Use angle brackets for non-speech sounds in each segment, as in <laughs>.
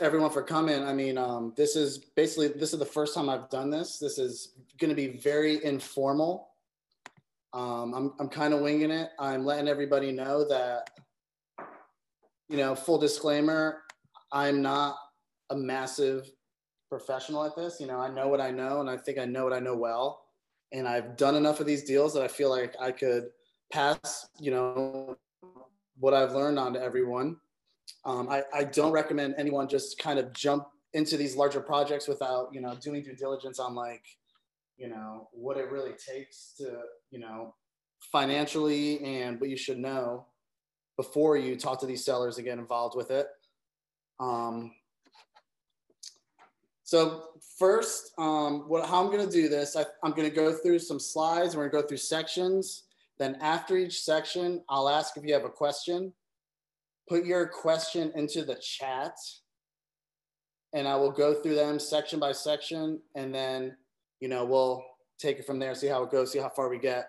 everyone for coming. I mean, um, this is basically this is the first time I've done this. This is going to be very informal. Um, I'm I'm kind of winging it. I'm letting everybody know that, you know, full disclaimer, I'm not a massive professional at this. You know, I know what I know, and I think I know what I know well. And I've done enough of these deals that I feel like I could pass, you know, what I've learned on to everyone. Um, I, I don't recommend anyone just kind of jump into these larger projects without, you know, doing due diligence on like, you know, what it really takes to, you know, financially and what you should know before you talk to these sellers and get involved with it. Um, so first, um, what, how I'm gonna do this, I, I'm gonna go through some slides. We're gonna go through sections. Then after each section, I'll ask if you have a question. Put your question into the chat and I will go through them section by section and then, you know, we'll take it from there, see how it goes, see how far we get.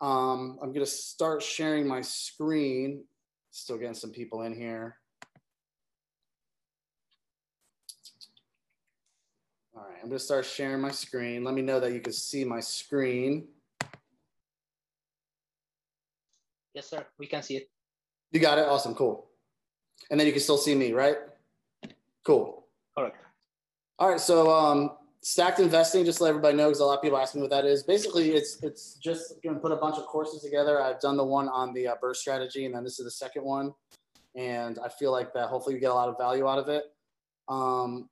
Um, I'm gonna start sharing my screen. Still getting some people in here. All right, I'm gonna start sharing my screen. Let me know that you can see my screen. Yes, sir. We can see it. You got it. Awesome. Cool. And then you can still see me, right? Cool. Correct. All right. So um, stacked investing, just to let everybody know, because a lot of people ask me what that is. Basically, it's it's just going to put a bunch of courses together. I've done the one on the uh, BRRRR strategy, and then this is the second one. And I feel like that hopefully you get a lot of value out of it. Um,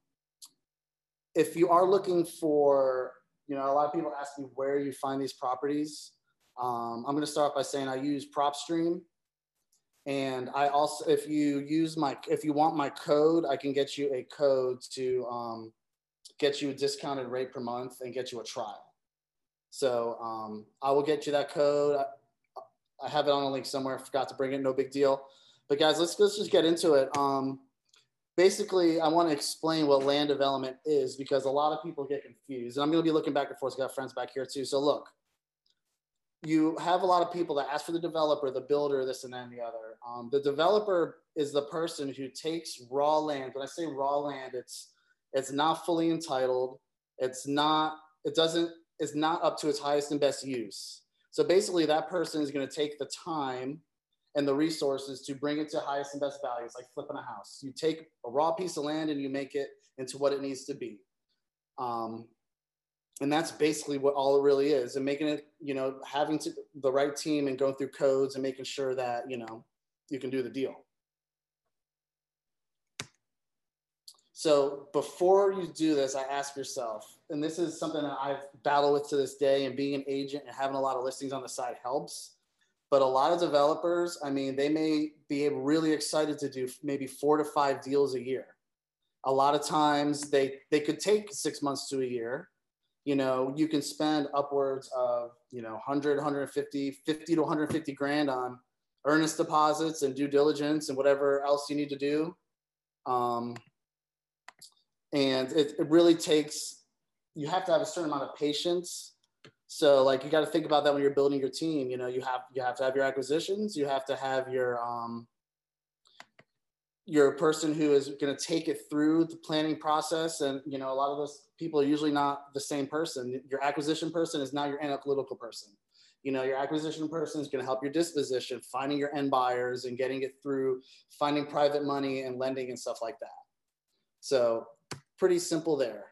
if you are looking for, you know, a lot of people ask me where you find these properties. Um, I'm going to start by saying I use PropStream. And I also, if you use my, if you want my code, I can get you a code to um, get you a discounted rate per month and get you a trial. So um, I will get you that code. I, I, have it on a link somewhere. Forgot to bring it. No big deal. But guys, let's let's just get into it. Um, basically, I want to explain what land development is because a lot of people get confused. And I'm going to be looking back and forth. I got friends back here too. So look, you have a lot of people that ask for the developer, the builder, this and and the other. Um, the developer is the person who takes raw land. When I say raw land, it's it's not fully entitled. It's not. It doesn't. It's not up to its highest and best use. So basically, that person is going to take the time and the resources to bring it to highest and best value. It's like flipping a house. You take a raw piece of land and you make it into what it needs to be. Um, and that's basically what all it really is and making it you know having to the right team and going through codes and making sure that you know you can do the deal. So before you do this i ask yourself and this is something that i've battled with to this day and being an agent and having a lot of listings on the side helps. But a lot of developers i mean they may be really excited to do maybe four to five deals a year. A lot of times they they could take six months to a year you know, you can spend upwards of, you know, 100, 150, 50 to 150 grand on earnest deposits and due diligence and whatever else you need to do. Um, and it, it really takes, you have to have a certain amount of patience. So like, you got to think about that when you're building your team, you know, you have, you have to have your acquisitions, you have to have your, um, you're person who is going to take it through the planning process and you know a lot of those people are usually not the same person. Your acquisition person is not your analytical person. You know your acquisition person is going to help your disposition finding your end buyers and getting it through finding private money and lending and stuff like that. So pretty simple there.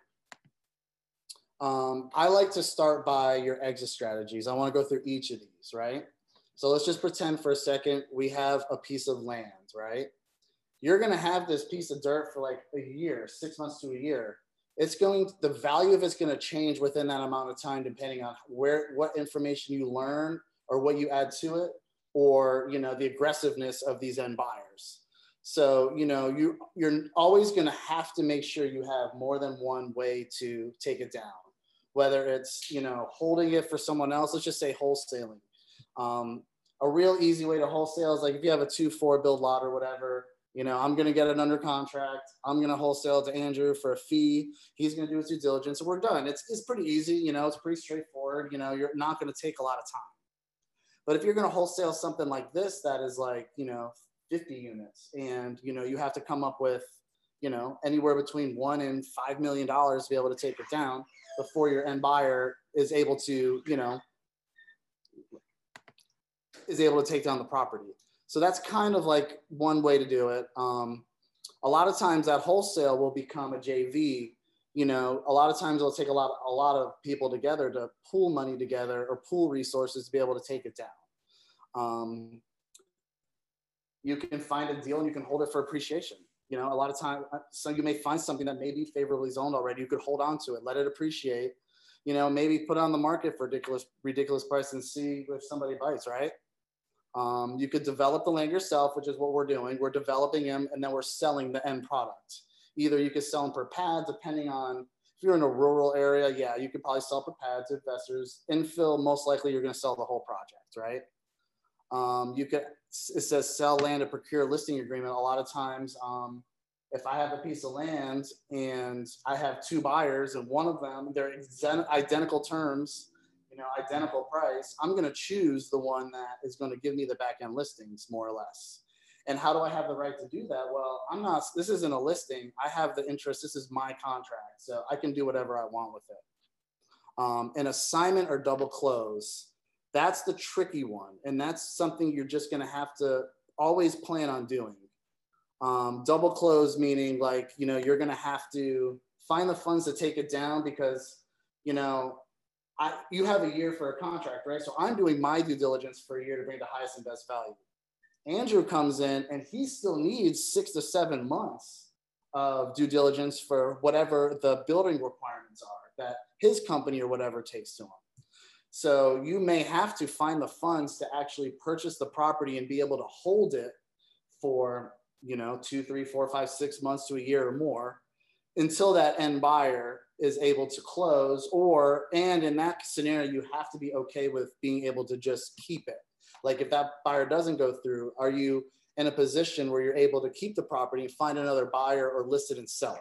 Um, i like to start by your exit strategies. I want to go through each of these right? So let's just pretend for a second we have a piece of land right? You're going to have this piece of dirt for like a year, six months to a year. It's going, the value of it's going to change within that amount of time, depending on where, what information you learn or what you add to it, or, you know, the aggressiveness of these end buyers. So, you know, you, you're always going to have to make sure you have more than one way to take it down, whether it's, you know, holding it for someone else, let's just say wholesaling. Um, a real easy way to wholesale is like if you have a two, four build lot or whatever, you know, I'm going to get it under contract. I'm going to wholesale to Andrew for a fee. He's going to do his due diligence. And we're done. It's, it's pretty easy. You know, it's pretty straightforward. You know, you're not going to take a lot of time. But if you're going to wholesale something like this, that is like, you know, 50 units and, you know, you have to come up with, you know, anywhere between one and five million dollars to be able to take it down before your end buyer is able to, you know, is able to take down the property. So that's kind of like one way to do it. Um, a lot of times that wholesale will become a JV. You know, a lot of times it'll take a lot, a lot of people together to pool money together or pool resources to be able to take it down. Um, you can find a deal and you can hold it for appreciation. You know, a lot of time, uh, so you may find something that may be favorably zoned already. You could hold on to it, let it appreciate. You know, maybe put it on the market for ridiculous, ridiculous price and see if somebody bites. Right. Um, you could develop the land yourself, which is what we're doing. We're developing them and then we're selling the end product. Either you could sell them per pad, depending on if you're in a rural area, yeah, you could probably sell per pad to investors. Infill, most likely you're going to sell the whole project, right? Um, you could, it says sell land to procure listing agreement. A lot of times, um, if I have a piece of land and I have two buyers and one of them, they're identical terms, you know, identical price, I'm going to choose the one that is going to give me the back end listings more or less. And how do I have the right to do that? Well, I'm not, this isn't a listing. I have the interest. This is my contract. So I can do whatever I want with it. Um, an assignment or double close, that's the tricky one. And that's something you're just going to have to always plan on doing. Um, double close meaning like, you know, you're going to have to find the funds to take it down because, you know, I, you have a year for a contract, right? So I'm doing my due diligence for a year to bring the highest and best value. Andrew comes in and he still needs six to seven months of due diligence for whatever the building requirements are that his company or whatever takes to him. So you may have to find the funds to actually purchase the property and be able to hold it for, you know, two, three, four, five, six months to a year or more until that end buyer is able to close or and in that scenario you have to be okay with being able to just keep it. Like if that buyer doesn't go through are you in a position where you're able to keep the property find another buyer or list it and sell it?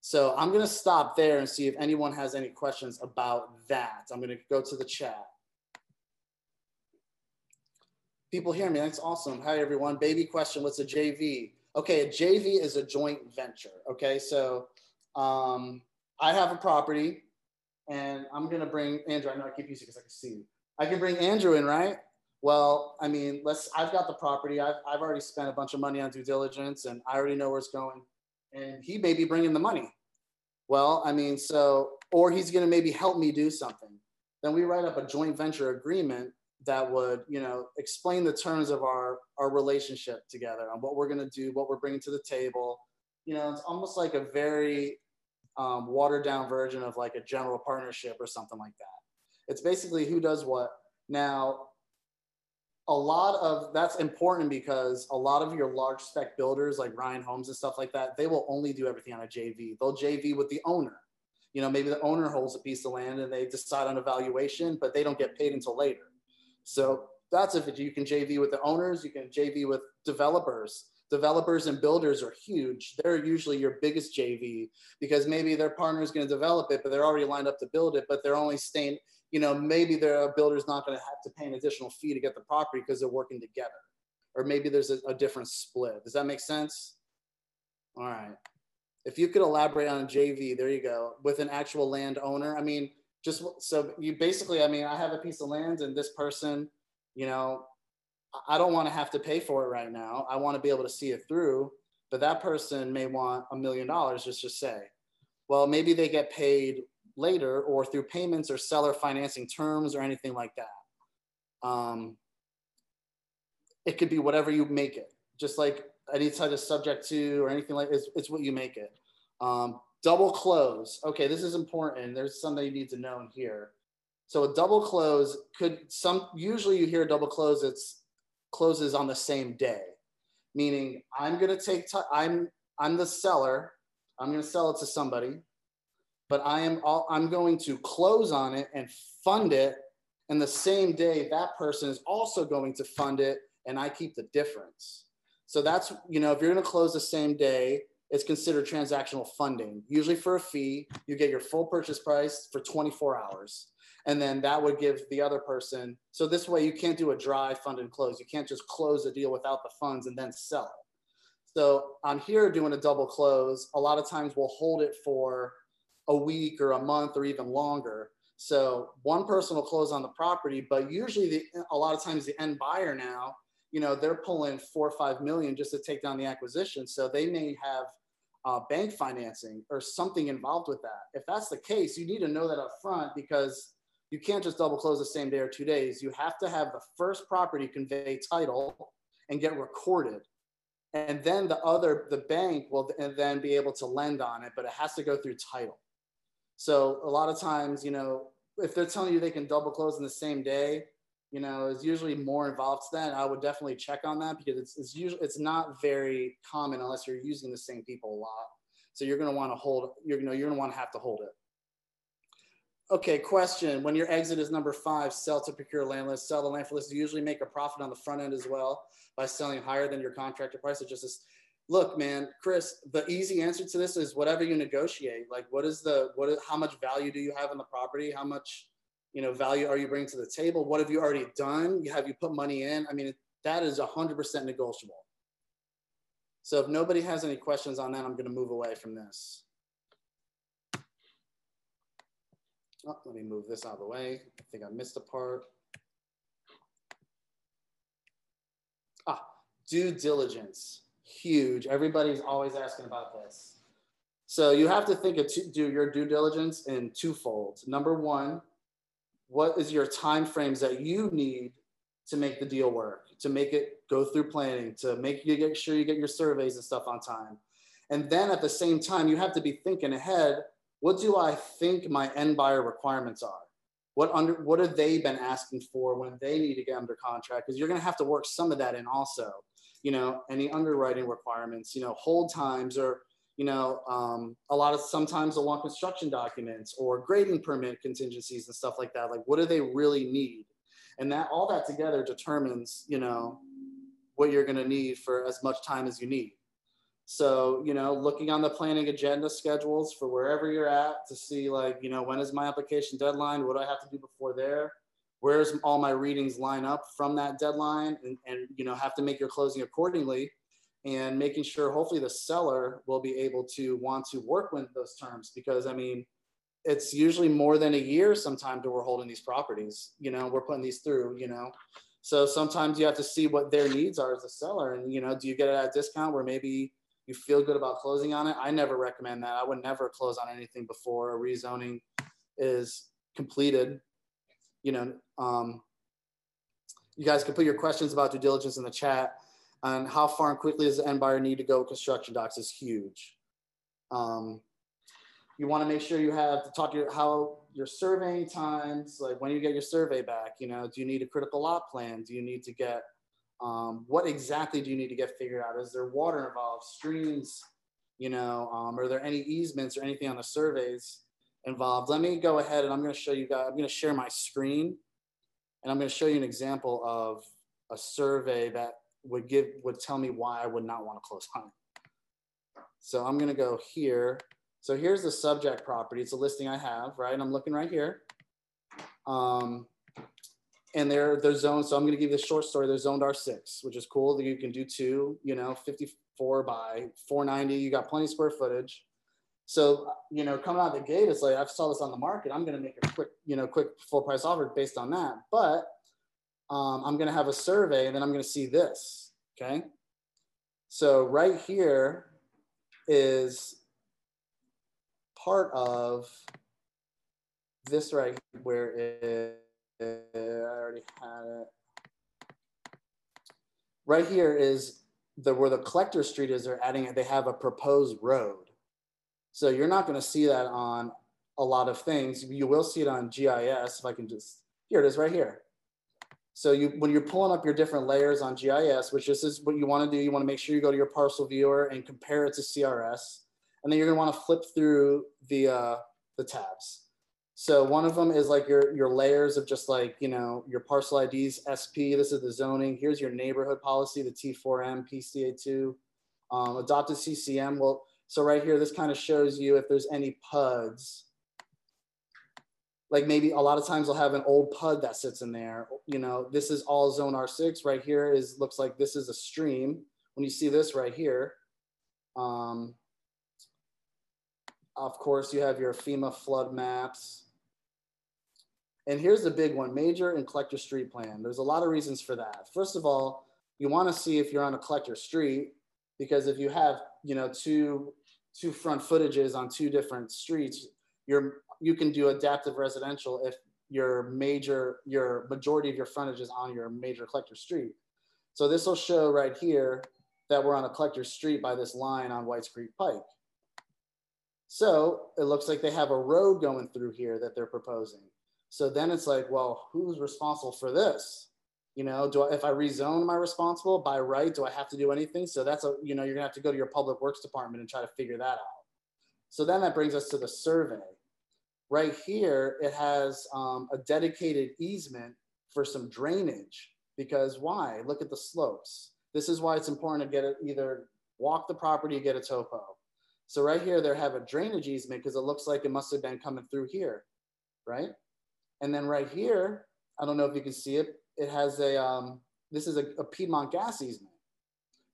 So i'm going to stop there and see if anyone has any questions about that. I'm going to go to the chat. People hear me that's awesome. Hi everyone. Baby question what's a jv okay a jv is a joint venture okay? So um, I have a property and I'm to bring Andrew. I know I keep using because I can see you. I can bring Andrew in, right? Well, I mean, let's, I've got the property. I've, I've already spent a bunch of money on due diligence and I already know where it's going. And he may be bringing the money. Well, I mean, so, or he's to maybe help me do something. Then we write up a joint venture agreement that would, you know, explain the terms of our, our relationship together and what we're to do, what we're bringing to the table. You know, it's almost like a very um, watered down version of like a general partnership or something like that. It's basically who does what. Now, a lot of that's important because a lot of your large spec builders like Ryan Homes and stuff like that, they will only do everything on a JV. They'll JV with the owner. You know, maybe the owner holds a piece of land and they decide on a valuation, but they don't get paid until later. So that's if you can JV with the owners, you can JV with developers developers and builders are huge. They're usually your biggest JV because maybe their partner is going to develop it, but they're already lined up to build it, but they're only staying, you know, maybe their builder's not going to have to pay an additional fee to get the property because they're working together. Or maybe there's a, a different split. Does that make sense? All right. If you could elaborate on a JV, there you go, with an actual land owner. I mean, just so you basically, I mean, I have a piece of land and this person, you know, I don't want to have to pay for it right now. I want to be able to see it through. But that person may want a million dollars, just to say. Well, maybe they get paid later or through payments or seller financing terms or anything like that. Um, it could be whatever you make it, just like any type of subject to or anything like it's, it's what you make it. Um, double close. Okay, this is important. There's something you need to know in here. So a double close could some usually you hear double close, it's closes on the same day, meaning I'm going to take, i I'm, I'm the seller. I'm going to sell it to somebody, but I am all, I'm going to close on it and fund it. And the same day that person is also going to fund it and I keep the difference. So that's, you know, if you're going to close the same day, it's considered transactional funding. Usually for a fee, you get your full purchase price for 24 hours and then that would give the other person. So this way, you can't do a dry fund and close. You can't just close a deal without the funds and then sell it. So on here doing a double close, a lot of times we'll hold it for a week or a month or even longer. So one person will close on the property, but usually the, a lot of times the end buyer now, you know, they're pulling four or five million just to take down the acquisition. So they may have uh, bank financing or something involved with that. If that's the case, you need to know that up front because you can't just double close the same day or two days. You have to have the first property convey title and get recorded. And then the other, the bank will then be able to lend on it, but it has to go through title. So a lot of times, you know, if they're telling you they can double close in the same day, you know, is usually more involved to that. I would definitely check on that because it's, it's usually, it's not very common unless you're using the same people a lot. So you're going to want to hold, you're, you know, you're going to want to have to hold it. Okay, question. When your exit is number five, sell to procure land sell the land for. You usually make a profit on the front end as well by selling higher than your contractor price. It just is, look, man, Chris, the easy answer to this is whatever you negotiate. Like what is the, what is, how much value do you have in the property? How much, you know, value are you bringing to the table? What have you already done? Have you put money in? I mean, that is 100% negotiable. So if nobody has any questions on that, I'm going to move away from this. Oh, let me move this out of the way. I think I missed a part. Ah, due diligence, huge. Everybody's always asking about this. So you have to think of do your due diligence in twofold. Number one, what is your time frames that you need to make the deal work, to make it go through planning, to make you get sure you get your surveys and stuff on time. And then at the same time, you have to be thinking ahead, what do I think my end buyer requirements are? What under what have they been asking for when they need to get under contract? Because you're gonna have to work some of that in also. You know, any underwriting requirements, you know, hold times or you know, um, a lot of sometimes they'll want construction documents or grading permit contingencies and stuff like that. Like, what do they really need? And that all that together determines, you know, what you're going to need for as much time as you need. So, you know, looking on the planning agenda schedules for wherever you're at to see, like, you know, when is my application deadline? What do I have to do before there? Where's all my readings line up from that deadline? And, and you know, have to make your closing accordingly and making sure hopefully the seller will be able to want to work with those terms because I mean, it's usually more than a year sometimes that we're holding these properties, you know, we're putting these through, you know. So sometimes you have to see what their needs are as a seller. And, you know, do you get it at a discount where maybe you feel good about closing on it? I never recommend that. I would never close on anything before a rezoning is completed. You know, um, you guys can put your questions about due diligence in the chat and how far and quickly does the end buyer need to go construction docs is huge. Um, you want to make sure you have to talk to your, how your surveying times, like when you get your survey back, you know, do you need a critical lot plan? Do you need to get, um, what exactly do you need to get figured out? Is there water involved, streams, you know, um, are there any easements or anything on the surveys involved? Let me go ahead and I'm going to show you guys, I'm going to share my screen and I'm going to show you an example of a survey that would give would tell me why I would not want to close on it. So I'm going to go here. So here's the subject property. It's a listing I have, right? I'm looking right here. Um, and they're they're zoned. So I'm going to give the short story. They're zoned R6, which is cool. You can do two. You know, 54 by 490. You got plenty of square footage. So you know, coming out the gate, it's like I saw this on the market. I'm going to make a quick, you know, quick full price offer based on that. But um, I'm going to have a survey and then I'm going to see this. Okay. So right here is part of this right where it, I already had it. Right here is the where the collector street is. They're adding it. They have a proposed road. So you're not going to see that on a lot of things. You will see it on GIS. If I can just here it is right here. So you, when you're pulling up your different layers on GIS, which this is what you want to do, you want to make sure you go to your parcel viewer and compare it to CRS. And then you're going to want to flip through the, uh, the tabs. So one of them is like your, your layers of just like, you know, your parcel IDs, SP, this is the zoning. Here's your neighborhood policy, the T4M, PCA2, um, adopted CCM. Well, so right here, this kind of shows you if there's any PUDs like maybe a lot of times they'll have an old PUD that sits in there. You know, this is all zone R6 right here is looks like this is a stream. When you see this right here, Um, of course, you have your FEMA flood maps. And here's the big one, major and collector street plan. There's a lot of reasons for that. First of all, you want to see if you're on a collector street, because if you have, you know, two, two front footages on two different streets, you're, you can do adaptive residential if your major, your majority of your frontage is on your major collector street. So this will show right here that we're on a collector street by this line on Whites Creek Pike. So it looks like they have a road going through here that they're proposing. So then it's like, well, who's responsible for this? You know, do I, if I rezone, am I responsible by right? Do I have to do anything? So that's a, you know, you're gonna have to go to your public works department and try to figure that out. So then that brings us to the survey. Right here, it has um, a dedicated easement for some drainage because why? Look at the slopes. This is why it's important to get it either walk the property or get a topo. So right here, they have a drainage easement because it looks like it must have been coming through here, right? And then right here, I don't know if you can see it, it has a, um, this is a, a Piedmont gas easement.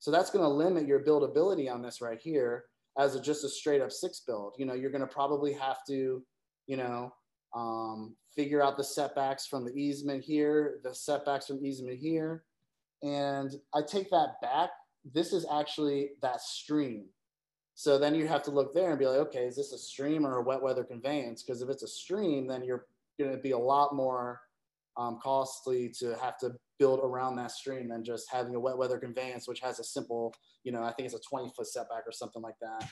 So that's gonna limit your buildability on this right here as a, just a straight up six build. You know, you're gonna probably have to, you know, um, figure out the setbacks from the easement here, the setbacks from easement here. And I take that back. This is actually that stream. So then you have to look there and be like, okay, is this a stream or a wet weather conveyance? Because if it's a stream, then you're going to be a lot more um, costly to have to build around that stream than just having a wet weather conveyance, which has a simple, you know, I think it's a 20 foot setback or something like that.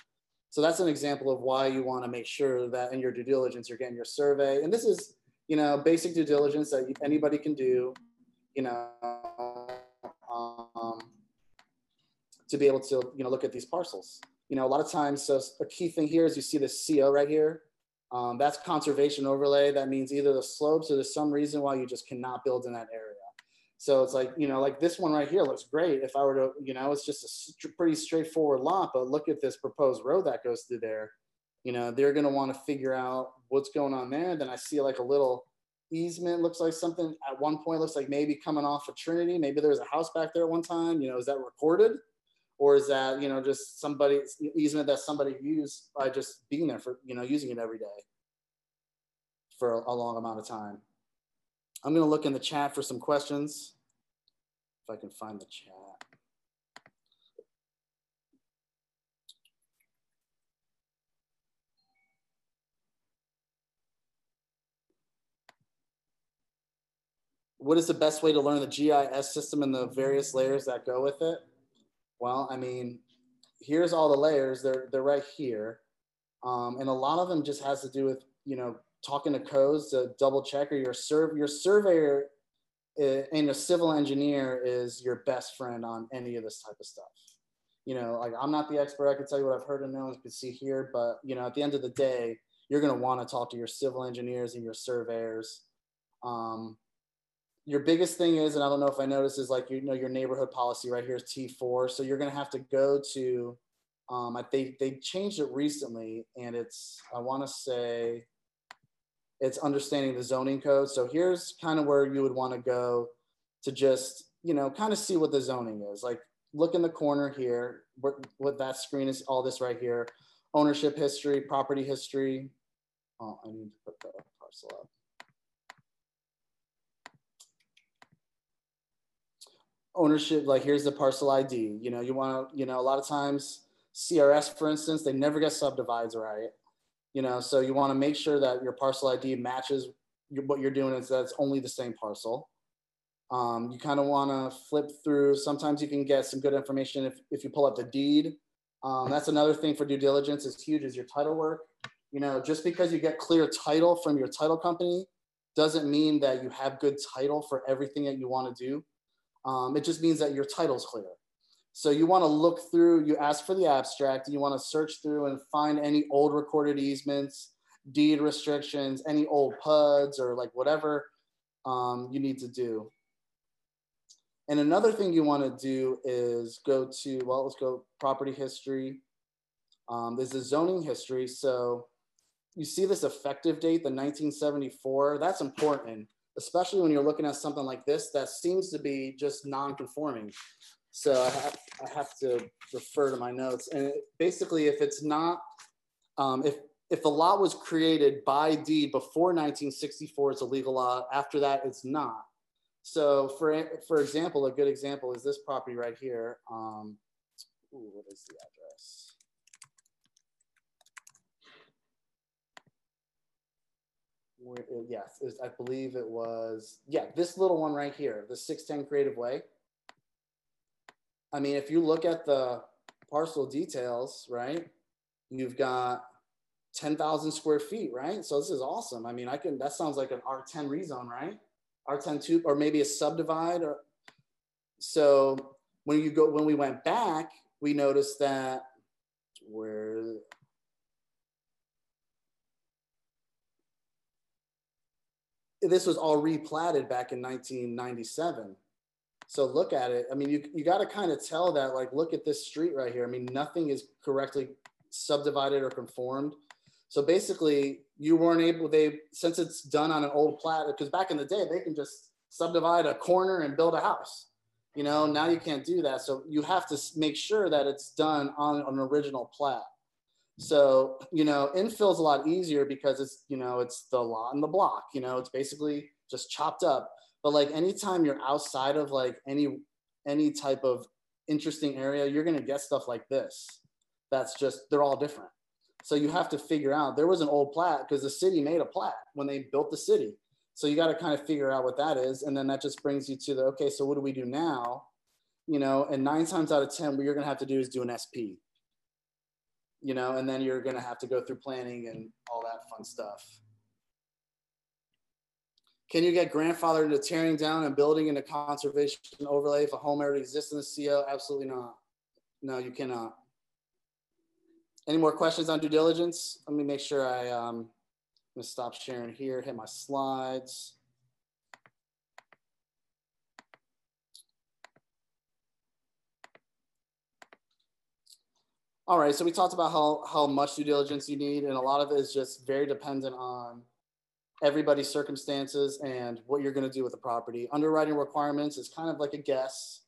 So that's an example of why you want to make sure that in your due diligence, you're getting your survey. And this is, you know, basic due diligence that anybody can do, you know, um, to be able to, you know, look at these parcels you know, a lot of times, so a key thing here is you see this CO right here. Um, that's conservation overlay. That means either the slopes or there's some reason why you just cannot build in that area. So it's like, you know, like this one right here looks great. If I were to, you know, it's just a st pretty straightforward lot, but look at this proposed road that goes through there. You know, they're going to want to figure out what's going on there. Then I see like a little easement looks like something at one point looks like maybe coming off of Trinity. Maybe there was a house back there at one time. You know, is that recorded? Or is that you know just somebody easement that somebody used by just being there for you know using it every day for a, a long amount of time? I'm going to look in the chat for some questions. If i can find the chat. What is the best way to learn the GIS system and the various layers that go with it? Well, I mean, here's all the layers. They're they're right here, um, and a lot of them just has to do with you know talking to codes to double check or your serve your surveyor eh, and a civil engineer is your best friend on any of this type of stuff. You know, like I'm not the expert. I can tell you what I've heard and known, you can see here, but you know, at the end of the day, you're going to want to talk to your civil engineers and your surveyors. Um, your biggest thing is, and I don't know if I noticed, is like you know your neighborhood policy right here is T4. So you're going to have to go to. Um, I think they changed it recently, and it's I want to say it's understanding the zoning code. So here's kind of where you would want to go to just you know kind of see what the zoning is. Like look in the corner here, what what that screen is. All this right here, ownership history, property history. Oh, I need to put the parcel up. Ownership, like here's the parcel ID. You know, you want to, you know, a lot of times CRS, for instance, they never get subdivides right. You know, so you want to make sure that your parcel ID matches what you're doing is that it's only the same parcel. Um, you kind of want to flip through. Sometimes you can get some good information if, if you pull up the deed. Um, that's another thing for due diligence is huge is your title work. You know, just because you get clear title from your title company doesn't mean that you have good title for everything that you want to do. Um, it just means that your title's clear. So you want to look through, you ask for the abstract, and you want to search through and find any old recorded easements, deed restrictions, any old PUDs or like whatever um, you need to do. And another thing you want to do is go to, well, let's go property history. Um, there's a zoning history. So you see this effective date, the 1974, that's important especially when you're looking at something like this that seems to be just non-conforming. So I have, I have to refer to my notes. And basically, if it's not, um, if if the lot was created by deed before 1964, it's a legal lot. After that, it's not. So for for example, a good example is this property right here. Um, ooh, what is the address? Yes, I believe it was, yeah, this little one right here, the 610 Creative Way. I mean, if you look at the parcel details, right, you've got 10,000 square feet, right? So this is awesome. I mean, I can, that sounds like an R10 rezone, right? R10 two, or maybe a subdivide. Or so when you go, when we went back, we noticed that where this was all replatted back in 1997. So look at it. I mean, you, you got to kind of tell that, like, look at this street right here. I mean, nothing is correctly subdivided or conformed. So basically, you weren't able, they, since it's done on an old plat, because back in the day, they can just subdivide a corner and build a house. You know, now you can't do that. So you have to make sure that it's done on an original plat. So, you know, infill is a lot easier because it's, you know, it's the lot and the block, you know, it's basically just chopped up. But like anytime you're outside of like any any type of interesting area, you're gonna get stuff like this. That's just they're all different. So you have to figure out there was an old plat because the city made a plat when they built the city. So you got to kind of figure out what that is. And then that just brings you to the okay, so what do we do now? You know, and nine times out of 10, what you're going to have to do is do an SP, you know, and then you're going to have to go through planning and all that fun stuff. Can you get grandfathered into tearing down and building in a conservation overlay if a home already exists in the CO? Absolutely not. No, you cannot. Any more questions on due diligence? Let me make sure I, um, I'm gonna stop sharing here, hit my slides. All right, so we talked about how, how much due diligence you need, and a lot of it is just very dependent on everybody's circumstances and what you're going to do with the property. Underwriting requirements is kind of like a guess.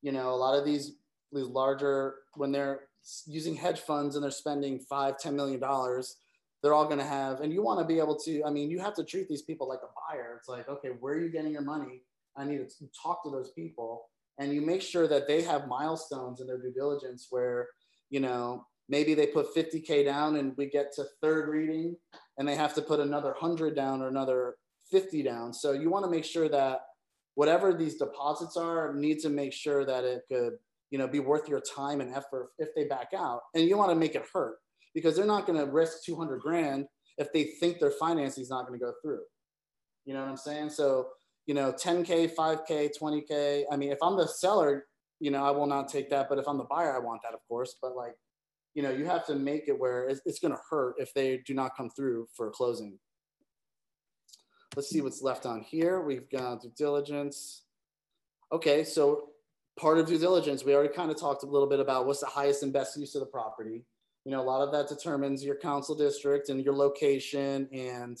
You know, a lot of these these larger when they're using hedge funds and they're spending five, ten million dollars, they're all going to have. And you want to be able to. I mean, you have to treat these people like a buyer. It's like, okay, where are you getting your money? I need to talk to those people, and you make sure that they have milestones in their due diligence where you know maybe they put 50k down and we get to third reading and they have to put another 100 down or another 50 down. So you want to make sure that whatever these deposits are need to make sure that it could you know be worth your time and effort if they back out. And you want to make it hurt because they're not going to risk 200 grand if they think their financing is not going to go through. You know what i'm saying? So you know 10k 5k 20k i mean if i'm the seller you know i will not take that but if i'm the buyer i want that of course but like you know, you have to make it where it's, it's going to hurt if they do not come through for closing. Let's see what's left on here. We've got due diligence. Okay, so part of due diligence, we already kind of talked a little bit about what's the highest and best use of the property. You know, a lot of that determines your council district and your location and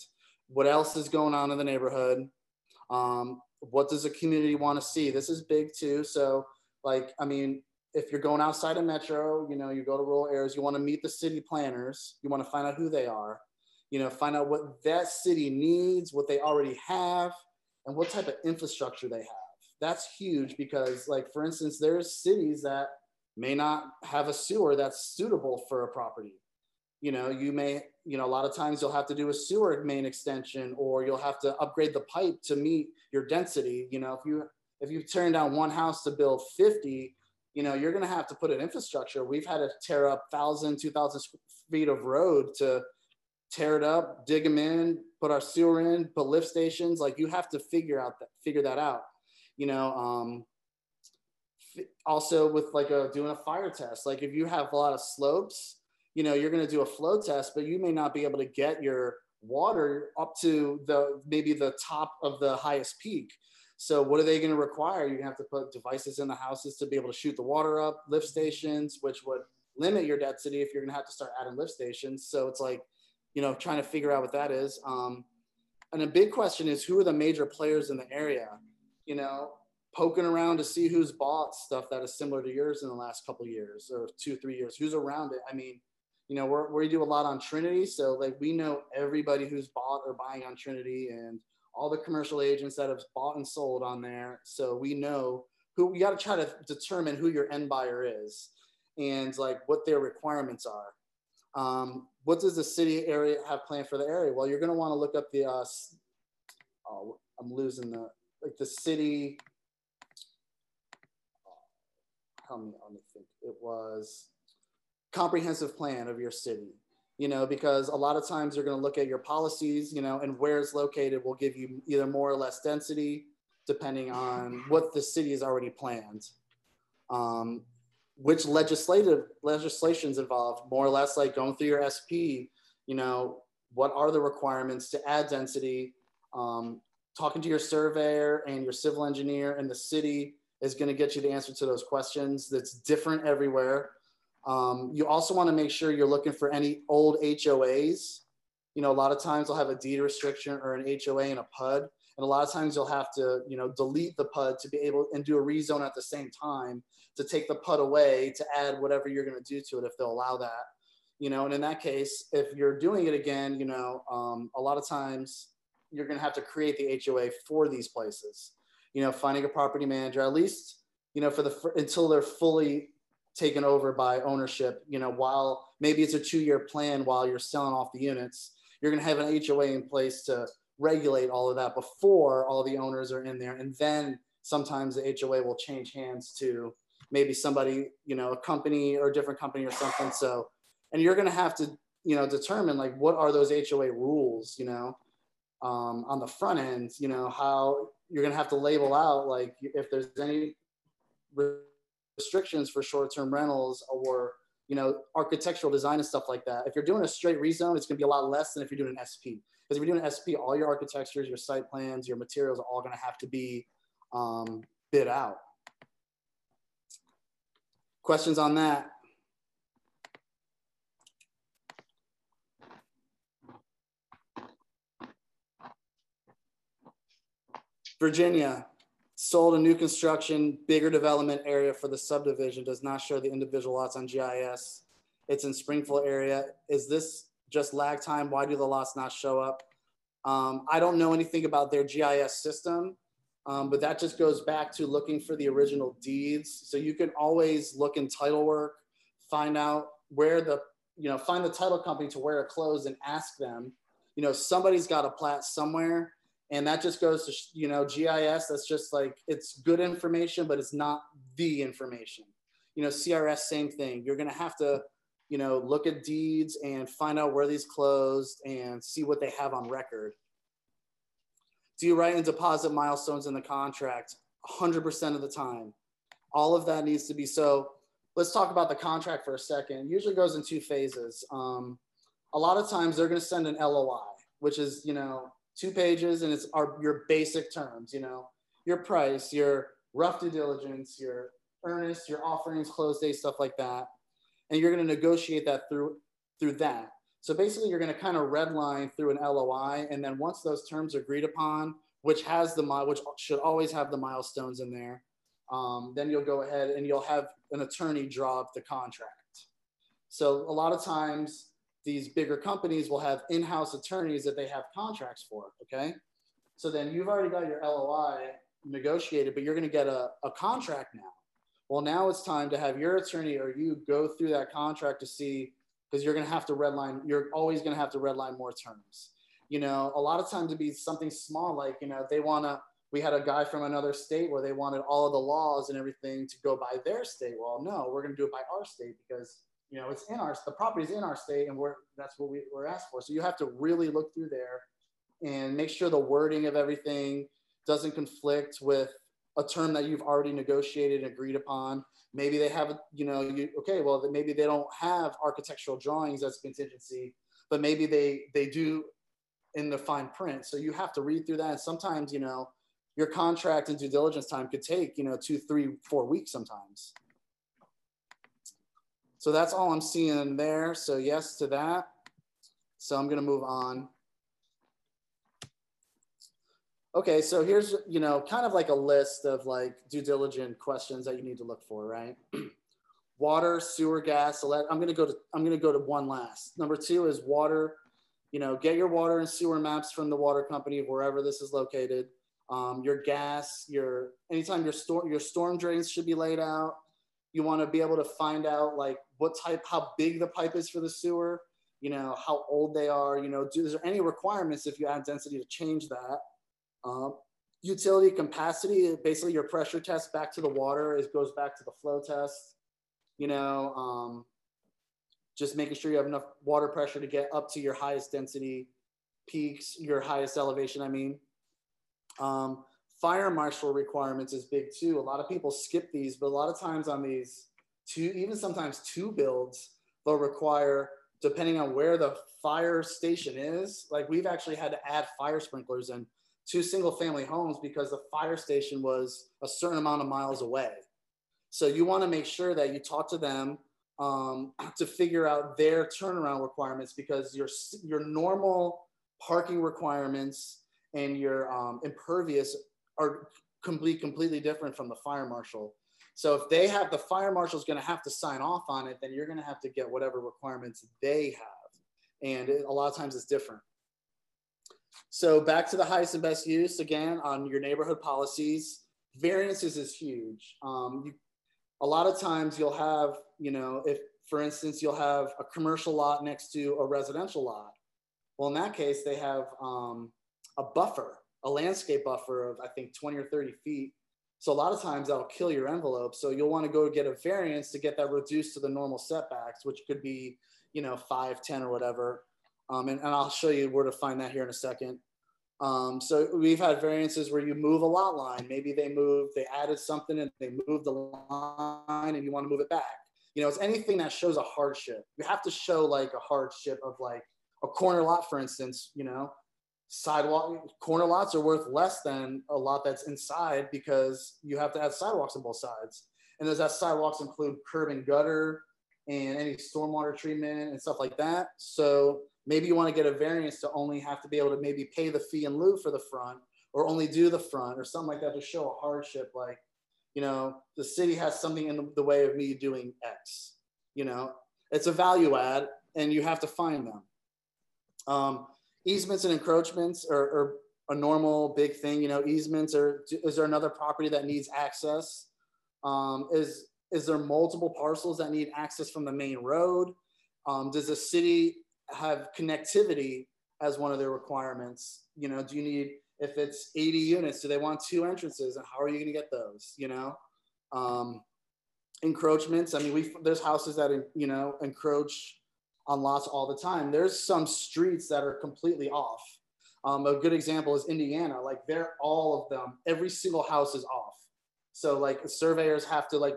what else is going on in the neighborhood. Um, what does the community want to see? This is big too. So, like, I mean, if you're going outside of metro, you know, you go to rural areas, you want to meet the city planners, you want to find out who they are, you know, find out what that city needs, what they already have, and what type of infrastructure they have. That's huge because, like, for instance, there's cities that may not have a sewer that's suitable for a property. You know, you may, you know, a lot of times you'll have to do a sewer main extension or you'll have to upgrade the pipe to meet your density. You know, if you if you turn down one house to build 50, you know, you're going to have to put an infrastructure. We've had to tear up 1,000, 2,000 feet of road to tear it up, dig them in, put our sewer in, put lift stations. Like you have to figure out that, figure that out. You know, um, also with like a doing a fire test. Like if you have a lot of slopes, you know, you're going to do a flow test, but you may not be able to get your water up to the maybe the top of the highest peak. So what are they going to require? You have to put devices in the houses to be able to shoot the water up, lift stations, which would limit your density if you're going to have to start adding lift stations. So it's like, you know, trying to figure out what that is. Um, and a big question is who are the major players in the area? You know, poking around to see who's bought stuff that is similar to yours in the last couple years or two, three years. Who's around it? I mean, you know, we're, we do a lot on Trinity, so like we know everybody who's bought or buying on Trinity and all the commercial agents that have bought and sold on there. So we know who we got to try to determine who your end buyer is and like what their requirements are. Um, what does the city area have planned for the area? Well, you're going to want to look up the. Uh, oh, I'm losing the like the city. How many? Let me think. It was comprehensive plan of your city. You know, because a lot of times you're going to look at your policies, you know, and where it's located will give you either more or less density, depending on what the city has already planned. Um, which legislative legislations involved, more or less like going through your SP, you know, what are the requirements to add density? Um, talking to your surveyor and your civil engineer and the city is going to get you the answer to those questions. That's different everywhere. Um, you also want to make sure you're looking for any old HOAs. You know, a lot of times they'll have a deed restriction or an HOA and a PUD. And a lot of times you'll have to, you know, delete the PUD to be able and do a rezone at the same time to take the PUD away to add whatever you're going to do to it if they'll allow that. You know, and in that case, if you're doing it again, you know, um, a lot of times you're going to have to create the HOA for these places. You know, finding a property manager, at least, you know, for the for, until they're fully taken over by ownership. You know, while maybe it's a two-year plan while you're selling off the units, you're going to have an HOA in place to regulate all of that before all the owners are in there, and then sometimes the HOA will change hands to maybe somebody, you know, a company or a different company or something. So, and you're going to have to, you know, determine like what are those HOA rules, you know, um, on the front end, you know, how you're going to have to label out like if there's any restrictions for short-term rentals or you know architectural design and stuff like that. If you're doing a straight rezone, it's going to be a lot less than if you're doing an SP. Because if you're doing an SP, all your architectures, your site plans, your materials are all going to have to be um, bid out. Questions on that? Virginia sold a new construction, bigger development area for the subdivision, does not show the individual lots on GIS. It's in Springfield area. Is this just lag time? Why do the lots not show up? Um, I don't know anything about their GIS system, um, but that just goes back to looking for the original deeds. So you can always look in title work, find out where the, you know, find the title company to where it closed and ask them, you know, somebody's got a plat somewhere. And that just goes to, you know, GIS, that's just like, it's good information, but it's not the information. You know, CRS, same thing. You're going to have to, you know, look at deeds and find out where these closed and see what they have on record. Do you write in deposit milestones in the contract? 100% of the time. All of that needs to be so. Let's talk about the contract for a second. It usually goes in two phases. Um, a lot of times they're going to send an LOI, which is you know two pages, and it's our your basic terms. You know your price, your rough due diligence, your earnest, your offerings, close date, stuff like that, and you're going to negotiate that through through that. So basically, you're going to kind of redline through an LOI, and then once those terms are agreed upon, which has the which should always have the milestones in there, um, then you'll go ahead and you'll have an attorney draw up the contract. So a lot of times, these bigger companies will have in-house attorneys that they have contracts for. Okay, so then you've already got your LOI negotiated, but you're going to get a, a contract now. Well, now it's time to have your attorney or you go through that contract to see because you're going to have to redline. You're always going to have to redline more terms. You know, a lot of times to be something small, like you know, they want to. We had a guy from another state where they wanted all of the laws and everything to go by their state. Well, no, we're going to do it by our state because you know it's in our the property's in our state and we're that's what we, we're asked for. So you have to really look through there and make sure the wording of everything doesn't conflict with a term that you've already negotiated and agreed upon. Maybe they have you know you, okay well maybe they don't have architectural drawings as contingency but maybe they they do in the fine print. So you have to read through that. And sometimes you know your contract and due diligence time could take you know two three four weeks sometimes so that's all i'm seeing there so yes to that so i'm to move on Okay, so here's you know kind of like a list of like due diligence questions that you need to look for, right? <clears throat> water, sewer, gas. I'm gonna go to I'm gonna go to one last. Number two is water. You know, get your water and sewer maps from the water company wherever this is located. Um, your gas, your anytime your storm your storm drains should be laid out. You want to be able to find out like what type, how big the pipe is for the sewer. You know, how old they are. You know, do, is there any requirements if you add density to change that? Um, utility capacity, basically your pressure test back to the water, it goes back to the flow test. You know, um, just making sure you have enough water pressure to get up to your highest density peaks, your highest elevation, I mean. Um, fire marshal requirements is big too. A lot of people skip these, but a lot of times on these two, even sometimes two builds, they'll require, depending on where the fire station is, like we've actually had to add fire sprinklers in two single family homes because the fire station was a certain amount of miles away. So you want to make sure that you talk to them um, <clears throat> to figure out their turnaround requirements because your your normal parking requirements and your um, impervious are complete completely different from the fire marshal. So if they have the fire marshal is going to have to sign off on it, then you're going to have to get whatever requirements they have, and it, a lot of times it's different. So back to the highest and best use again on your neighborhood policies. Variances is huge. Um, you, a lot of times you'll have, you know, if for instance you'll have a commercial lot next to a residential lot. Well, in that case, they have um, a buffer, a landscape buffer of I think 20 or 30 feet. So a lot of times that'll kill your envelope. So you'll want to go get a variance to get that reduced to the normal setbacks, which could be, you know, five, 10 or whatever. Um, and, and, I'll show you where to find that here in a second. Um, so we've had variances where you move a lot line. Maybe they moved, they added something and they moved the line and you want to move it back. You know, it's anything that shows a hardship. You have to show like a hardship of like a corner lot, for instance, you know, sidewalk corner lots are worth less than a lot that's inside because you have to add sidewalks on both sides. And does that sidewalks include curb and gutter and any stormwater treatment and stuff like that? So Maybe you want to get a variance to only have to be able to maybe pay the fee in lieu for the front or only do the front or something like that to show a hardship like, you know, the city has something in the way of me doing X. You know, it's a value add and you have to find them. Um, easements and encroachments are, are a normal big thing. You know, easements are, is there another property that needs access? Um, is, is there multiple parcels that need access from the main road? Um, does the city have connectivity as one of their requirements. You know, do you need if it's 80 units, do they want two entrances, and how are you going to get those? You know, um, encroachments. I mean, we there's houses that you know encroach on lots all the time. There's some streets that are completely off. Um, a good example is Indiana. Like they're all of them. Every single house is off. So like surveyors have to like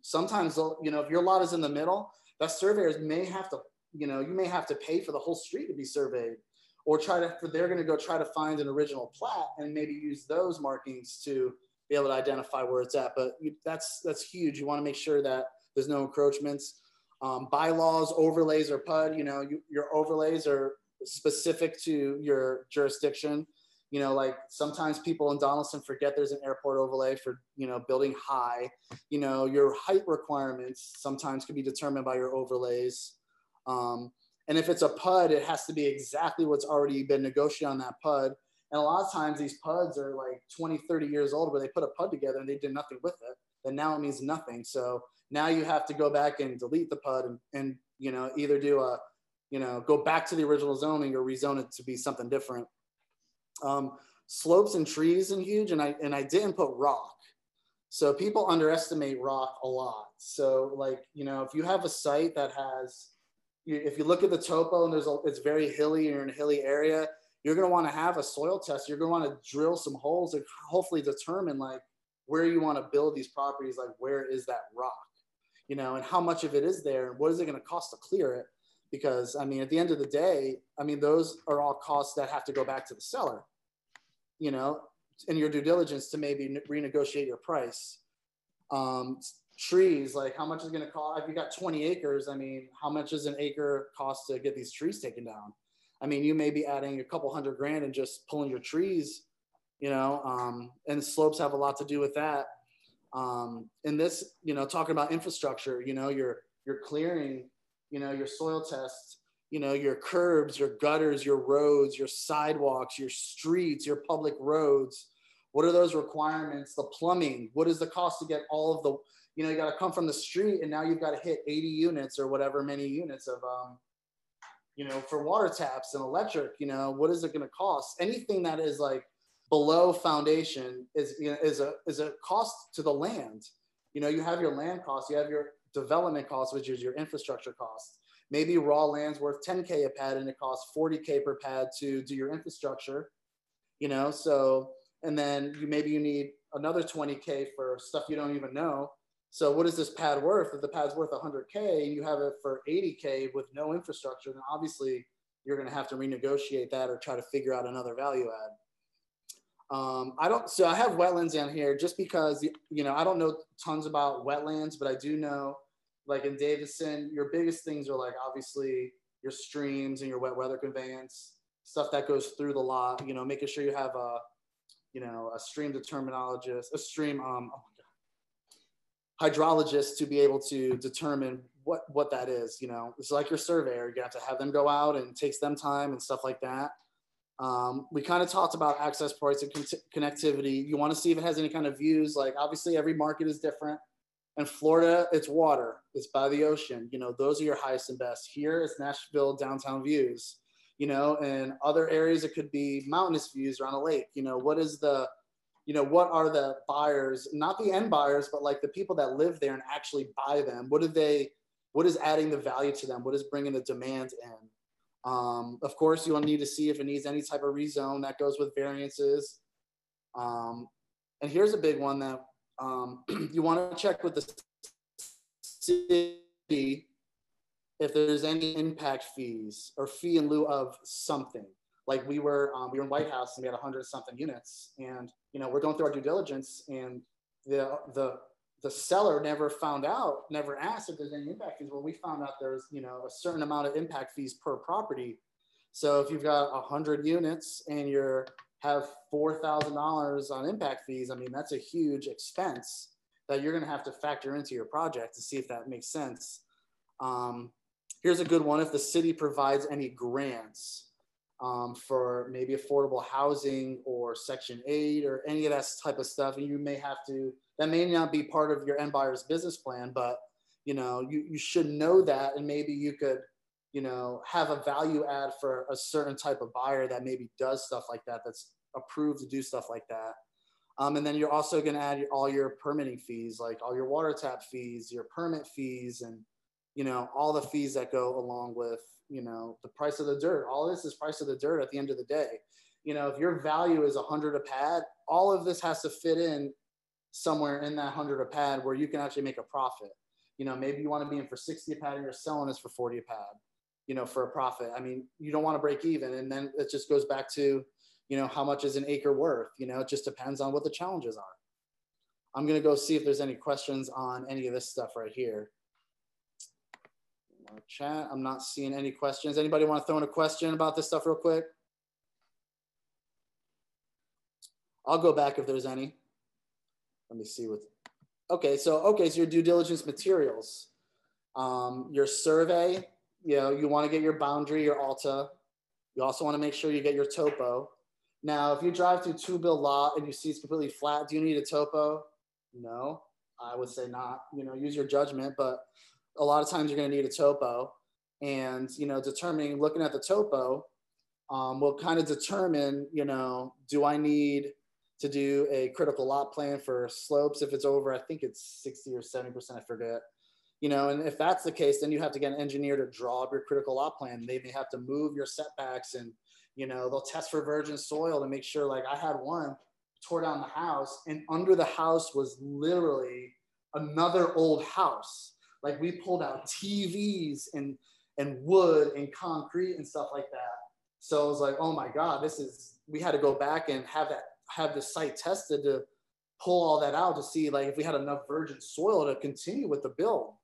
sometimes you know if your lot is in the middle, that surveyors may have to you know, you may have to pay for the whole street to be surveyed or try to, for they're going to go try to find an original plat and maybe use those markings to be able to identify where it's at. But that's, that's huge. You want to make sure that there's no encroachments. Um, bylaws, overlays, or PUD, you know, you, your overlays are specific to your jurisdiction. You know, like sometimes people in Donelson forget there's an airport overlay for, you know, building high. You know, your height requirements sometimes can be determined by your overlays. Um, and if it's a PUD, it has to be exactly what's already been negotiated on that PUD. And a lot of times these PUDs are like 20, 30 years old where they put a PUD together and they did nothing with it. Then now it means nothing. So now you have to go back and delete the PUD and, and you know, either do a, you know, go back to the original zoning or rezone it to be something different. Um, slopes and trees and huge. And I, and I didn't put rock. So people underestimate rock a lot. So like, you know, if you have a site that has if you look at the topo and there's a, it's very hilly, you're in a hilly area, you're going to want to have a soil test. You're going to want to drill some holes and hopefully determine like where you want to build these properties, like where is that rock, you know, and how much of it is there and what is it going to cost to clear it? Because I mean, at the end of the day, I mean, those are all costs that have to go back to the seller, you know, in your due diligence to maybe renegotiate your price. Um, trees like how much is going to cost if you got 20 acres i mean how much does an acre cost to get these trees taken down i mean you may be adding a couple hundred grand and just pulling your trees you know, um, and slopes have a lot to do with that. Um, and this, you know, talking about infrastructure, you know, you're, you're clearing, you know, your soil tests, you know, your curbs, your gutters, your roads, your sidewalks, your streets, your public roads. What are those requirements? The plumbing, what is the cost to get all of the, you know, you got to come from the street and now you've got to hit 80 units or whatever many units of, um, you know, for water taps and electric, you know, what is it going to cost? Anything that is like below foundation is, you know, is a, is a cost to the land. You know, you have your land costs, you have your development costs, which is your infrastructure costs. Maybe raw land's worth 10K a pad and it costs 40K per pad to do your infrastructure, you know? So, and then you, maybe you need another 20K for stuff you don't even know so what is this pad worth? If the pad's worth 100K and you have it for 80K with no infrastructure, then obviously you're going to have to renegotiate that or try to figure out another value add. Um, I don't, so I have wetlands down here just because, you know, I don't know tons about wetlands, but I do know like in Davidson, your biggest things are like obviously your streams and your wet weather conveyance, stuff that goes through the lot, you know, making sure you have a, you know, a stream determinologist, a stream, um, oh hydrologists to be able to determine what what that is. You know, it's like your surveyor. You have to have them go out and takes them time and stuff like that. Um, we kind of talked about access points and con- connectivity. You want to see if it has any kind of views. Like obviously every market is different. In Florida, it's water. It's by the ocean. You know, those are your highest and best. Here, it's Nashville downtown views. You know, and other areas it could be mountainous views around a lake. You know, what is the you know what are the buyers not the end buyers but like the people that live there and actually buy them what do they what is adding the value to them what is bringing the demand in um, of course you'll need to see if it needs any type of rezone that goes with variances. Um, and here's a big one that um, <clears throat> you want to check with the city if there's any impact fees or fee in lieu of something. Like we were um, we were in White House and we had 100 something units and you know we're going through our due diligence and the the the seller never found out never asked if there's any impact fees well we found out there's you know a certain amount of impact fees per property. So if you've got 100 units and you're have $4000 on impact fees i mean that's a huge expense that you're going to have to factor into your project to see if that makes sense. Um, here's a good one if the city provides any grants um, for maybe affordable housing or Section 8 or any of that type of stuff. And you may have to, that may not be part of your end buyer's business plan, but you know, you, you should know that and maybe you could, you know, have a value add for a certain type of buyer that maybe does stuff like that, that's approved to do stuff like that. Um, and then you're also going to add all your permitting fees, like all your water tap fees, your permit fees, and you know all the fees that go along with you know the price of the dirt. All this is price of the dirt at the end of the day. You know if your value is 100 a pad all of this has to fit in somewhere in that 100 a pad where you can actually make a profit. You know maybe you want to be in for 60 a pad and you're selling this for 40 a pad you know for a profit. I mean you don't want to break even and then it just goes back to you know how much is an acre worth? You know it just depends on what the challenges are. I'm going to go see if there's any questions on any of this stuff right here chat. I'm not seeing any questions. Anybody want to throw in a question about this stuff real quick? I'll go back if there's any. Let me see what. Okay, so okay, so your due diligence materials, um, your survey. You know, you want to get your boundary, your ALTA. You also want to make sure you get your topo. Now, if you drive through two bill lot and you see it's completely flat, do you need a topo? No, I would say not. You know, use your judgment, but a lot of times you're going to need a topo and you know determining looking at the topo um, will kind of determine you know do i need to do a critical lot plan for slopes? If it's over i think it's 60 or 70 percent i forget. You know and if that's the case then you have to get an engineer to draw up your critical lot plan. They may have to move your setbacks and you know they'll test for virgin soil to make sure like i had one tore down the house and under the house was literally another old house like we pulled out TVs and and wood and concrete and stuff like that. So I was like, oh my God, this is we had to go back and have that have the site tested to pull all that out to see like if we had enough virgin soil to continue with the build.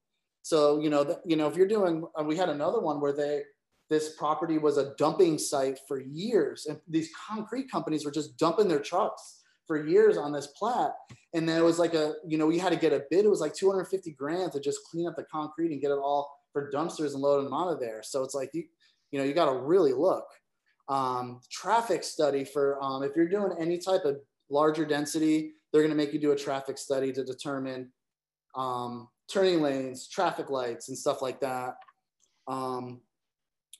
So you know, the, you know, if you're doing, uh, we had another one where they this property was a dumping site for years. And these concrete companies were just dumping their trucks for years on this plat. And then it was like a, you know, we had to get a bid. It was like 250 grand to just clean up the concrete and get it all for dumpsters and load them out of there. So it's like, you, you know, you got to really look. Um, traffic study for um, if you're doing any type of larger density, they're going to make you do a traffic study to determine um, turning lanes, traffic lights, and stuff like that. Um,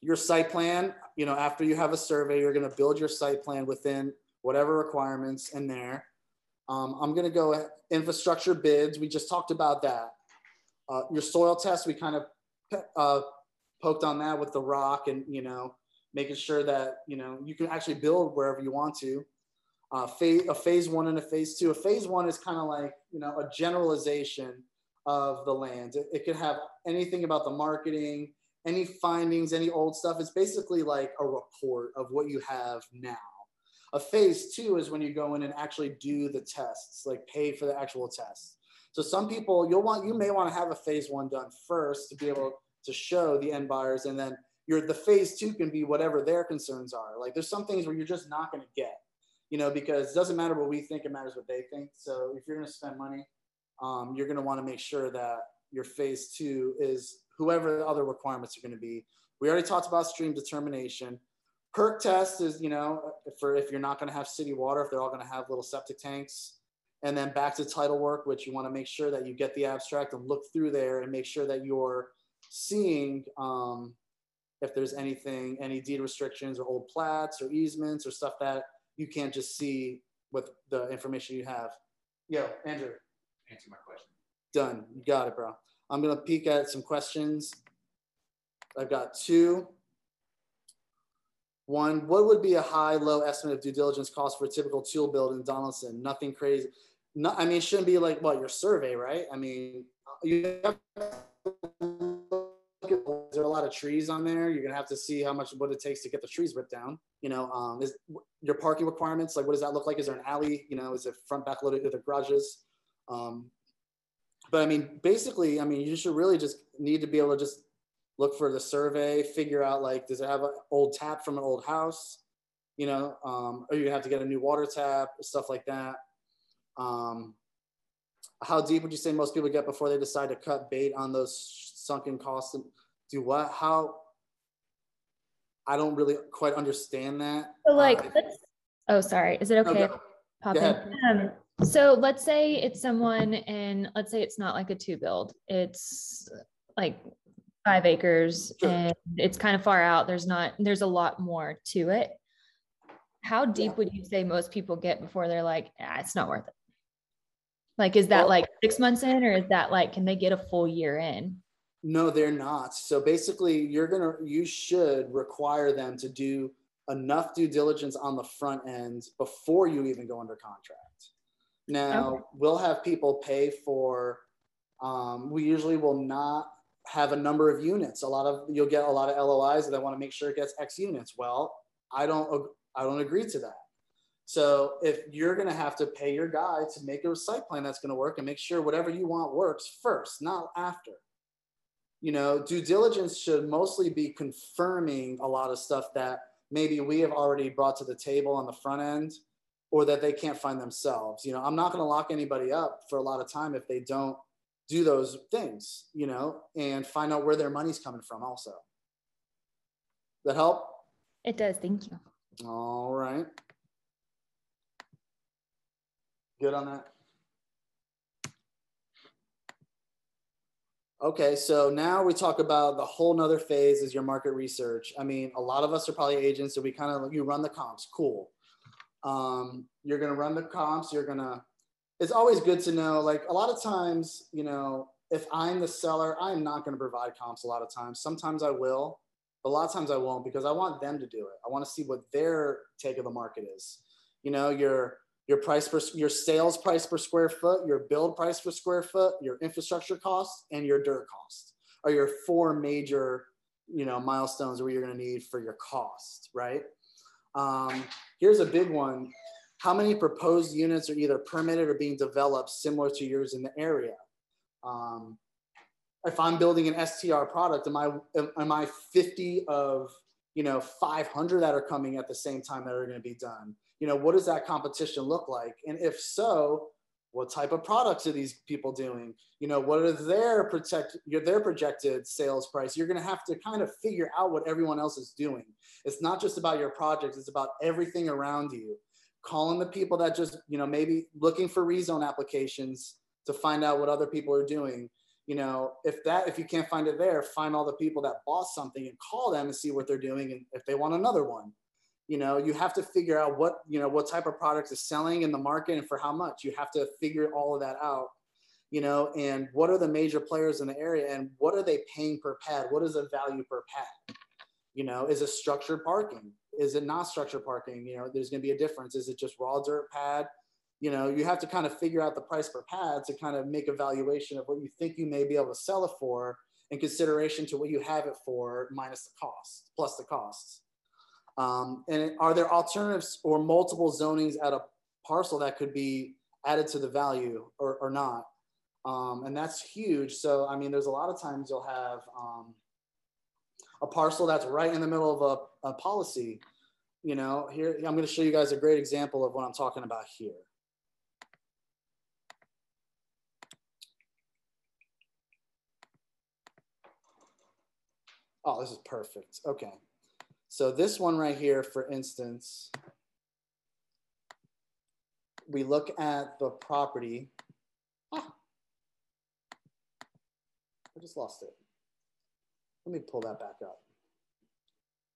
your site plan, you know, after you have a survey, you're going to build your site plan within whatever requirements in there. Um, I'm going to go infrastructure bids. We just talked about that. Uh, your soil test, we kind of uh, poked on that with the rock and, you know, making sure that, you know, you can actually build wherever you want to. Uh, phase, a phase one and a phase two. A phase one is kind of like, you know, a generalization of the land. It, it could have anything about the marketing, any findings, any old stuff. It's basically like a report of what you have now. A phase two is when you go in and actually do the tests, like pay for the actual tests. So some people you'll want you may want to have a phase one done first to be able to show the end buyers, and then your the phase two can be whatever their concerns are. Like there's some things where you're just not going to get, you know, because it doesn't matter what we think, it matters what they think. So if you're going to spend money, um, you're going to want to make sure that your phase two is whoever the other requirements are going to be. We already talked about stream determination. Perk test is, you know, for if you're not going to have city water, if they're all going to have little septic tanks. And then back to title work, which you want to make sure that you get the abstract and look through there and make sure that you're seeing um, if there's anything, any deed restrictions or old plats or easements or stuff that you can't just see with the information you have. Yo, Andrew. Answer my question. Done. You got it, bro. I'm going to peek at some questions. I've got two. One, what would be a high, low estimate of due diligence cost for a typical tool build in Donelson? Nothing crazy. I mean, it shouldn't be like, what, your survey, right? I mean, you have there a lot of trees on there? You're gonna have to see how much what it takes to get the trees ripped down. You know, um, is your parking requirements like what does that look like? Is there an alley? You know, is it front back loaded with the garages? Um, but I mean, basically, I mean, you should really just need to be able to just look for the survey, figure out like, does it have an old tap from an old house? You know, um, or you have to get a new water tap, stuff like that. Um, how deep would you say most people get before they decide to cut bait on those sunken costs and do what? How? I don't really quite understand that. So like, uh, oh, sorry. Is it okay? No, Pop in? Um, so let's say it's someone and let's say it's not like a two build, it's like five acres sure. and it's kind of far out. There's not, there's a lot more to it. How deep yeah. would you say most people get before they're like, ah, it's not worth it? Like, is that well, like six months in or is that like, can they get a full year in? No, they're not. So basically, you're going to, you should require them to do enough due diligence on the front end before you even go under contract. Now, okay. we'll have people pay for, um, we usually will not have a number of units. A lot of, you'll get a lot of LOIs that I want to make sure it gets X units. Well, I don't, I don't agree to that. So if you're going to have to pay your guy to make a site plan that's going to work and make sure whatever you want works first, not after. You know, due diligence should mostly be confirming a lot of stuff that maybe we have already brought to the table on the front end or that they can't find themselves. You know, I'm not going to lock anybody up for a lot of time if they don't do those things, you know, and find out where their money's coming from also. That help? It does. Thank you. All right. Good on that. Okay, so now we talk about the whole nother phase is your market research. I mean, a lot of us are probably agents, so we kind of you run the comps, cool. Um, you're to run the comps. You're to, it's always good to know, like a lot of times, you know, if I'm the seller, I'm not going to provide comps a lot of times. Sometimes I will, but a lot of times I won't because I want them to do it. I want to see what their take of the market is. You know, your your price per your sales price per square foot, your build price per square foot, your infrastructure cost, and your dirt cost are your four major, you know, milestones where you're going to need for your cost, right? Um, here's a big one. How many proposed units are either permitted or being developed similar to yours in the area? Um, if I'm building an STR product, am I am I 50 of you know 500 that are coming at the same time that are going to be done? You know, what does that competition look like? And if so, what type of products are these people doing? You know, what are their protect their projected sales price? You're going to have to kind of figure out what everyone else is doing. It's not just about your project; it's about everything around you. Calling the people that just you know maybe looking for rezone applications to find out what other people are doing. You know if that if you can't find it there find all the people that bought something and call them and see what they're doing and if they want another one. You know you have to figure out what you know what type of products is selling in the market and for how much. You have to figure all of that out you know and what are the major players in the area and what are they paying per pad? What is the value per pad? You know is it structured parking is it not structured parking? You know there's going to be a difference. Is it just raw dirt pad? You know you have to kind of figure out the price per pad to kind of make a valuation of what you think you may be able to sell it for in consideration to what you have it for minus the cost plus the costs. Um, and are there alternatives or multiple zonings at a parcel that could be added to the value or, or not? Um, and that's huge. So i mean there's a lot of times you'll have um, a parcel that's right in the middle of a, policy you know here i'm going to show you guys a great example of what i'm talking about here Oh, this is perfect. Okay. So this one right here, for instance, we look at the property. Ah, I just lost it. Let me pull that back up.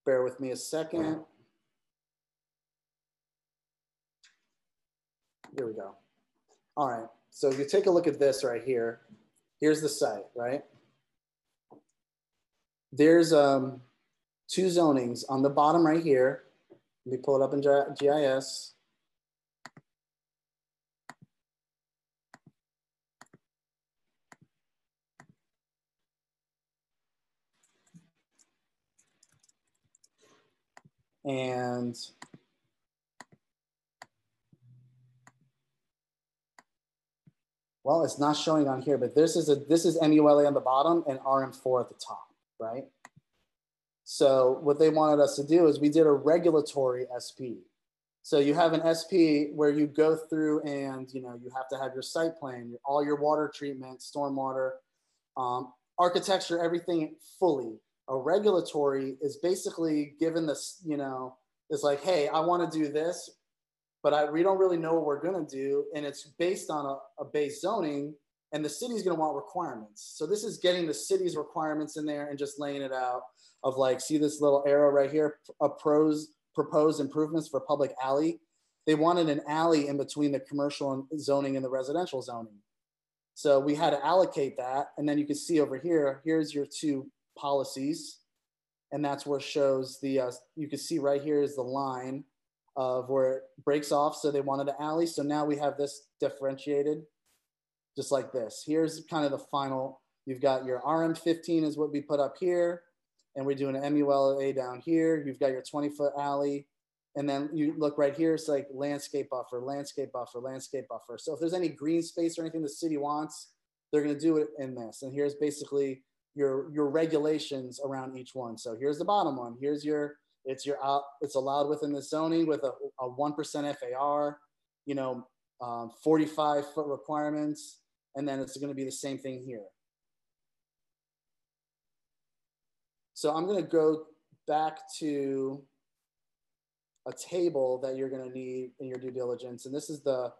Bear with me a second. Here we go. All right. So if you take a look at this right here, here's the site, right? there's um, two zonings on the bottom right here. Let me pull it up in GIS. And well, it's not showing on here, but this is a this is MULA on the bottom and RM4 at the top right? So what they wanted us to do is we did a regulatory SP. So you have an SP where you go through and you know you have to have your site plan, all your water treatment, stormwater, um, architecture, everything fully. A regulatory is basically given this, you know, it's like, hey, I want to do this, but I, we don't really know what we're going to do, and it's based on a, a base zoning and the city's going to want requirements. So this is getting the city's requirements in there and just laying it out of like, see this little arrow right here, a pros proposed improvements for public alley. They wanted an alley in between the commercial zoning and the residential zoning. So we had to allocate that. And then you can see over here, here's your two policies. And that's where shows the, uh, you can see right here is the line of where it breaks off. So they wanted an alley. So now we have this differentiated just like this. Here's kind of the final, you've got your RM15 is what we put up here, and we're doing an MULA down here. You've got your 20 foot alley. And then you look right here, it's like landscape buffer, landscape buffer, landscape buffer. So if there's any green space or anything the city wants, they're gonna do it in this. And here's basically your, your regulations around each one. So here's the bottom one. Here's your, it's your, out, it's allowed within the zoning with a, a 1% FAR, you know, um, 45 foot requirements, and then it's going to be the same thing here. So I'm going to go back to a table that you're going to need in your due diligence. And this is the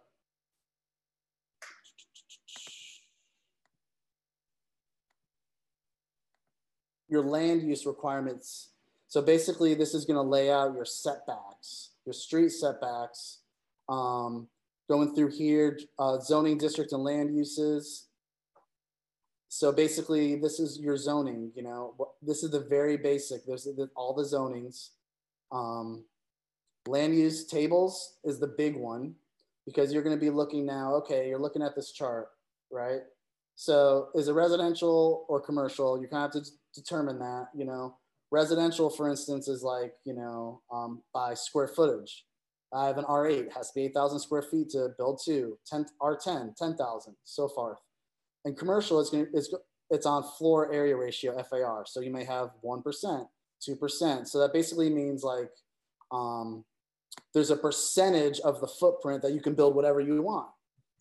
your land use requirements. So basically, this is going to lay out your setbacks, your street setbacks, um, going through here, uh, zoning district and land uses. So basically, this is your zoning. You know, this is the very basic. There's the, all the zonings. Um, land use tables is the big one because you're going to be looking now. Okay, you're looking at this chart, right? So is it residential or commercial? You kind of have to determine that. You know, residential, for instance, is like you know um, by square footage. I have an R8, has to be 8,000 square feet to build two, 10, R10, 10,000, so forth. And commercial is going to, it's on floor area ratio FAR. So you may have 1%, 2%. So that basically means like um, there's a percentage of the footprint that you can build whatever you want.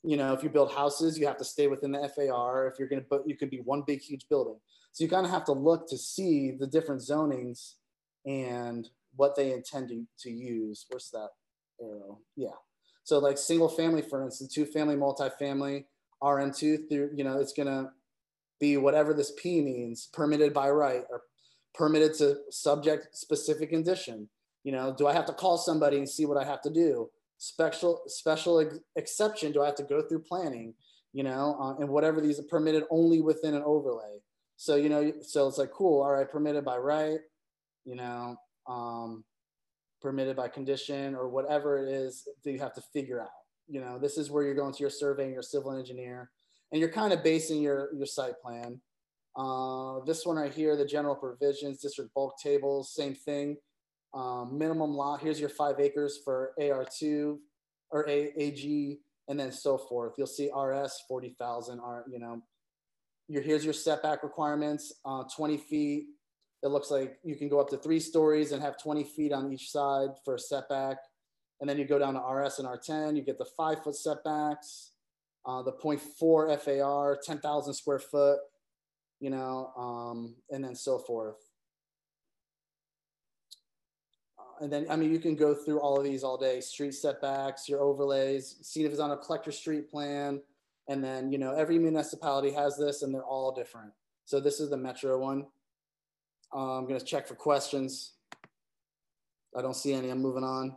You know, if you build houses, you have to stay within the FAR. If you're going to but you could be one big, huge building. So you kind of have to look to see the different zonings and what they intend to, to use. Where's that arrow? Yeah. So like single family, for instance, two family, multifamily, RM2, through, you know, it's to be whatever this P means, permitted by right or permitted to subject specific condition. You know, do I have to call somebody and see what I have to do? Special special ex- exception, do I have to go through planning? You know, uh, and whatever these are permitted only within an overlay. So you know, so it's like cool. All right, permitted by right. You know, um, permitted by condition or whatever it is that you have to figure out. You know, this is where you're going to your survey and your civil engineer and you're kind of basing your, your site plan. Uh, this one right here, the general provisions, district bulk tables, same thing. Um, minimum lot, here's your five acres for AR2 or A, AG, and then so forth. You'll see RS 40,000, R, you know, your, here's your setback requirements, uh, 20 feet. It looks like you can go up to three stories and have 20 feet on each side for a setback. And then you go down to RS and R10, you get the five foot setbacks uh, the 0.4 FAR, 10,000 square foot, you know, um, and then so forth. Uh, and then, I mean, you can go through all of these all day, street setbacks, your overlays, see if it's on a collector street plan. And then, you know, every municipality has this and they're all different. So this is the Metro one. Uh, I'm to check for questions. I don't see any. I'm moving on.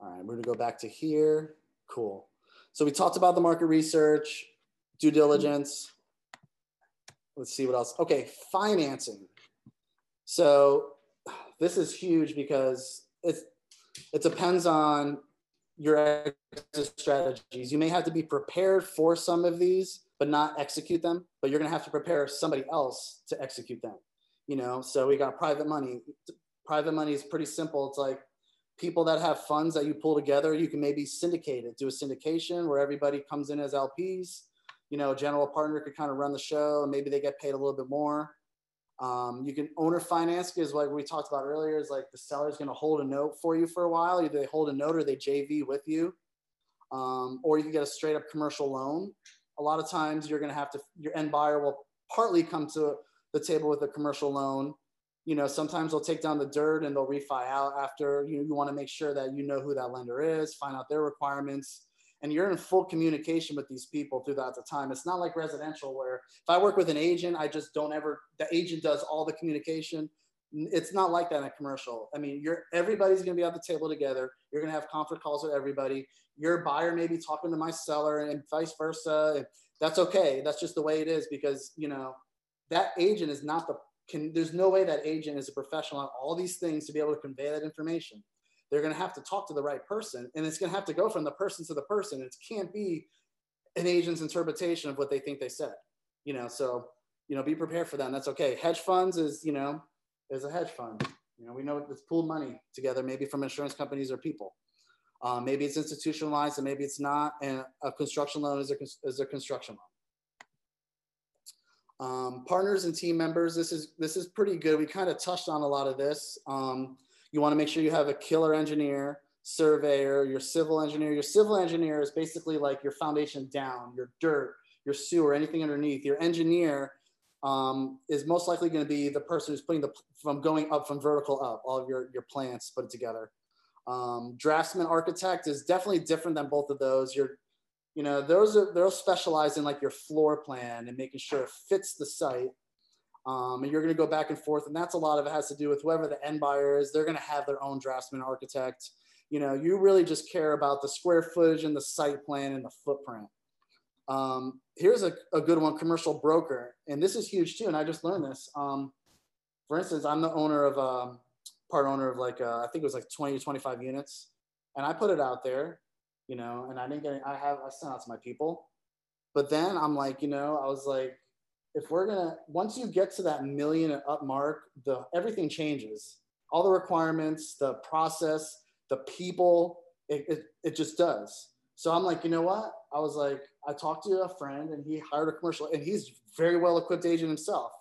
All right, we're gonna go back to here. Cool. So we talked about the market research, due diligence. Let's see what else. Okay, financing. So this is huge because it it depends on your strategies. You may have to be prepared for some of these, but not execute them. But you're gonna have to prepare somebody else to execute them. You know, so we got private money. Private money is pretty simple. It's like people that have funds that you pull together, you can maybe syndicate it, do a syndication where everybody comes in as LPs. You know, general partner could kind of run the show and maybe they get paid a little bit more. Um, you can owner finance because like we talked about earlier is like the seller's going to hold a note for you for a while. Either they hold a note or they JV with you. Um, or you can get a straight up commercial loan. A lot of times you're going to have to, your end buyer will partly come to the table with a commercial loan you know, sometimes they'll take down the dirt and they'll refi out after you, you want to make sure that you know who that lender is, find out their requirements, and you're in full communication with these people throughout the time. It's not like residential where if I work with an agent, I just don't ever, the agent does all the communication. It's not like that in a commercial. I mean, you're everybody's to be at the table together. You're to have conference calls with everybody. Your buyer may be talking to my seller and vice versa. That's okay. That's just the way it is because, you know, that agent is not the can there's no way that agent is a professional on all these things to be able to convey that information they're going to have to talk to the right person and it's going to have to go from the person to the person. It can't be an agent's interpretation of what they think they said you know so you know be prepared for that and that's okay. Hedge funds is you know is a hedge fund. You know we know it's pooled money together maybe from insurance companies or people. Um, maybe it's institutionalized and maybe it's not and a construction loan is a, is a construction loan. Um, partners and team members, this is this is pretty good. We kind of touched on a lot of this. Um, you want to make sure you have a killer engineer, surveyor, your civil engineer. Your civil engineer is basically like your foundation down, your dirt, your sewer, anything underneath. Your engineer um, is most likely going to be the person who's putting the from going up from vertical up, all of your your plants put it together. Um, draftsman architect is definitely different than both of those. Your you know those are they'll specialize in like your floor plan and making sure it fits the site um, and you're going to go back and forth and that's a lot of it has to do with whoever the end buyer is they're going to have their own draftsman architect. You know you really just care about the square footage and the site plan and the footprint. Um, here's a, a, good one commercial broker and this is huge too and i just learned this. Um, for instance i'm the owner of um, part owner of like uh, i think it was like 20 to 25 units and i put it out there you know, and I didn't get, any, I have, I sent out to my people. But then I'm like, you know, I was like, if we're gonna, once you get to that million and up mark, the everything changes. All the requirements, the process, the people, It, it, it just does. So I'm like, you know what? I was like, I talked to a friend and he hired a commercial and he's very well equipped agent himself.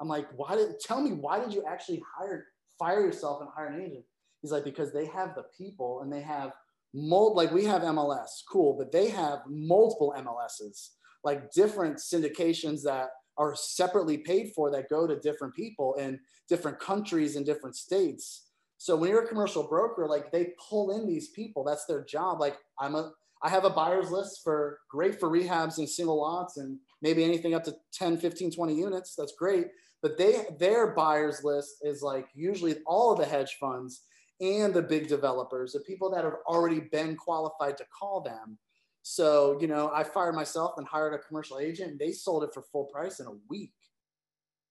I'm like, why did tell me why did you actually hire fire yourself and hire an agent? He's like, because they have the people and they have mold like we have MLS, cool, but they have multiple MLSs, like different syndications that are separately paid for that go to different people in different countries and different states. So when you're a commercial broker, like they pull in these people, that's their job. Like I'm a I have a buyer's list for great for rehabs and single lots and maybe anything up to 10, 15, 20 units. That's great. But they their buyer's list is like usually all of the hedge funds and the big developers, the people that have already been qualified to call them. So, you know, I fired myself and hired a commercial agent and they sold it for full price in a week.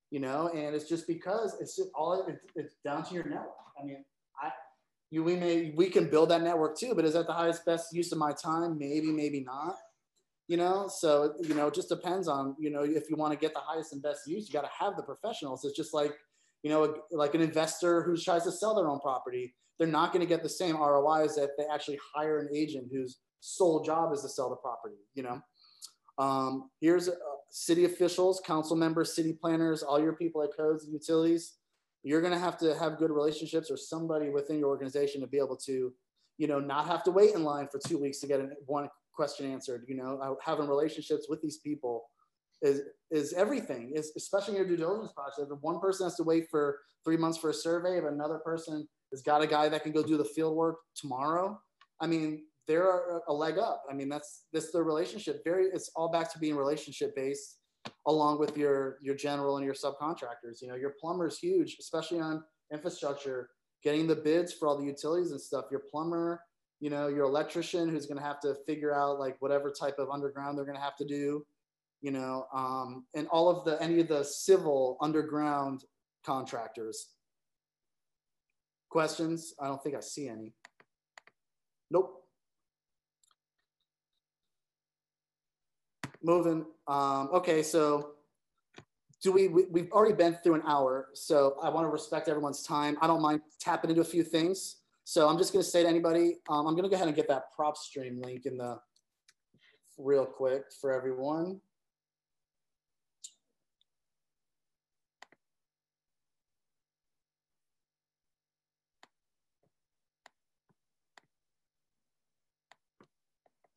You know, and it's just because it's just all it, it's down to your network. I mean, I you we may we can build that network too, but is that the highest best use of my time? Maybe, maybe not you know so you know it just depends on you know if you want to get the highest and best use you got to have the professionals it's just like you know like an investor who tries to sell their own property they're not going to get the same roi as if they actually hire an agent whose sole job is to sell the property you know um, here's uh, city officials council members city planners all your people at codes and utilities you're going to have to have good relationships or somebody within your organization to be able to you know not have to wait in line for two weeks to get one question answered. You know, having relationships with these people is is everything. Is especially in your due diligence process. If one person has to wait for three months for a survey, if another person has got a guy that can go do the field work tomorrow, I mean, they're a leg up. I mean, that's this the relationship. Very, it's all back to being relationship based, along with your your general and your subcontractors. You know, your plumber is huge, especially on infrastructure. Getting the bids for all the utilities and stuff. Your plumber, you know, your electrician who's going to have to figure out like whatever type of underground they're going to have to do, you know, um, and all of the any of the civil underground contractors. Questions? I don't think I see any. Nope. Moving. Um, okay, so do we, we we've already been through an hour, so I want to respect everyone's time. I don't mind tapping into a few things. So I'm just going to say to anybody, um, I'm going to go ahead and get that PropStream link in the real quick for everyone.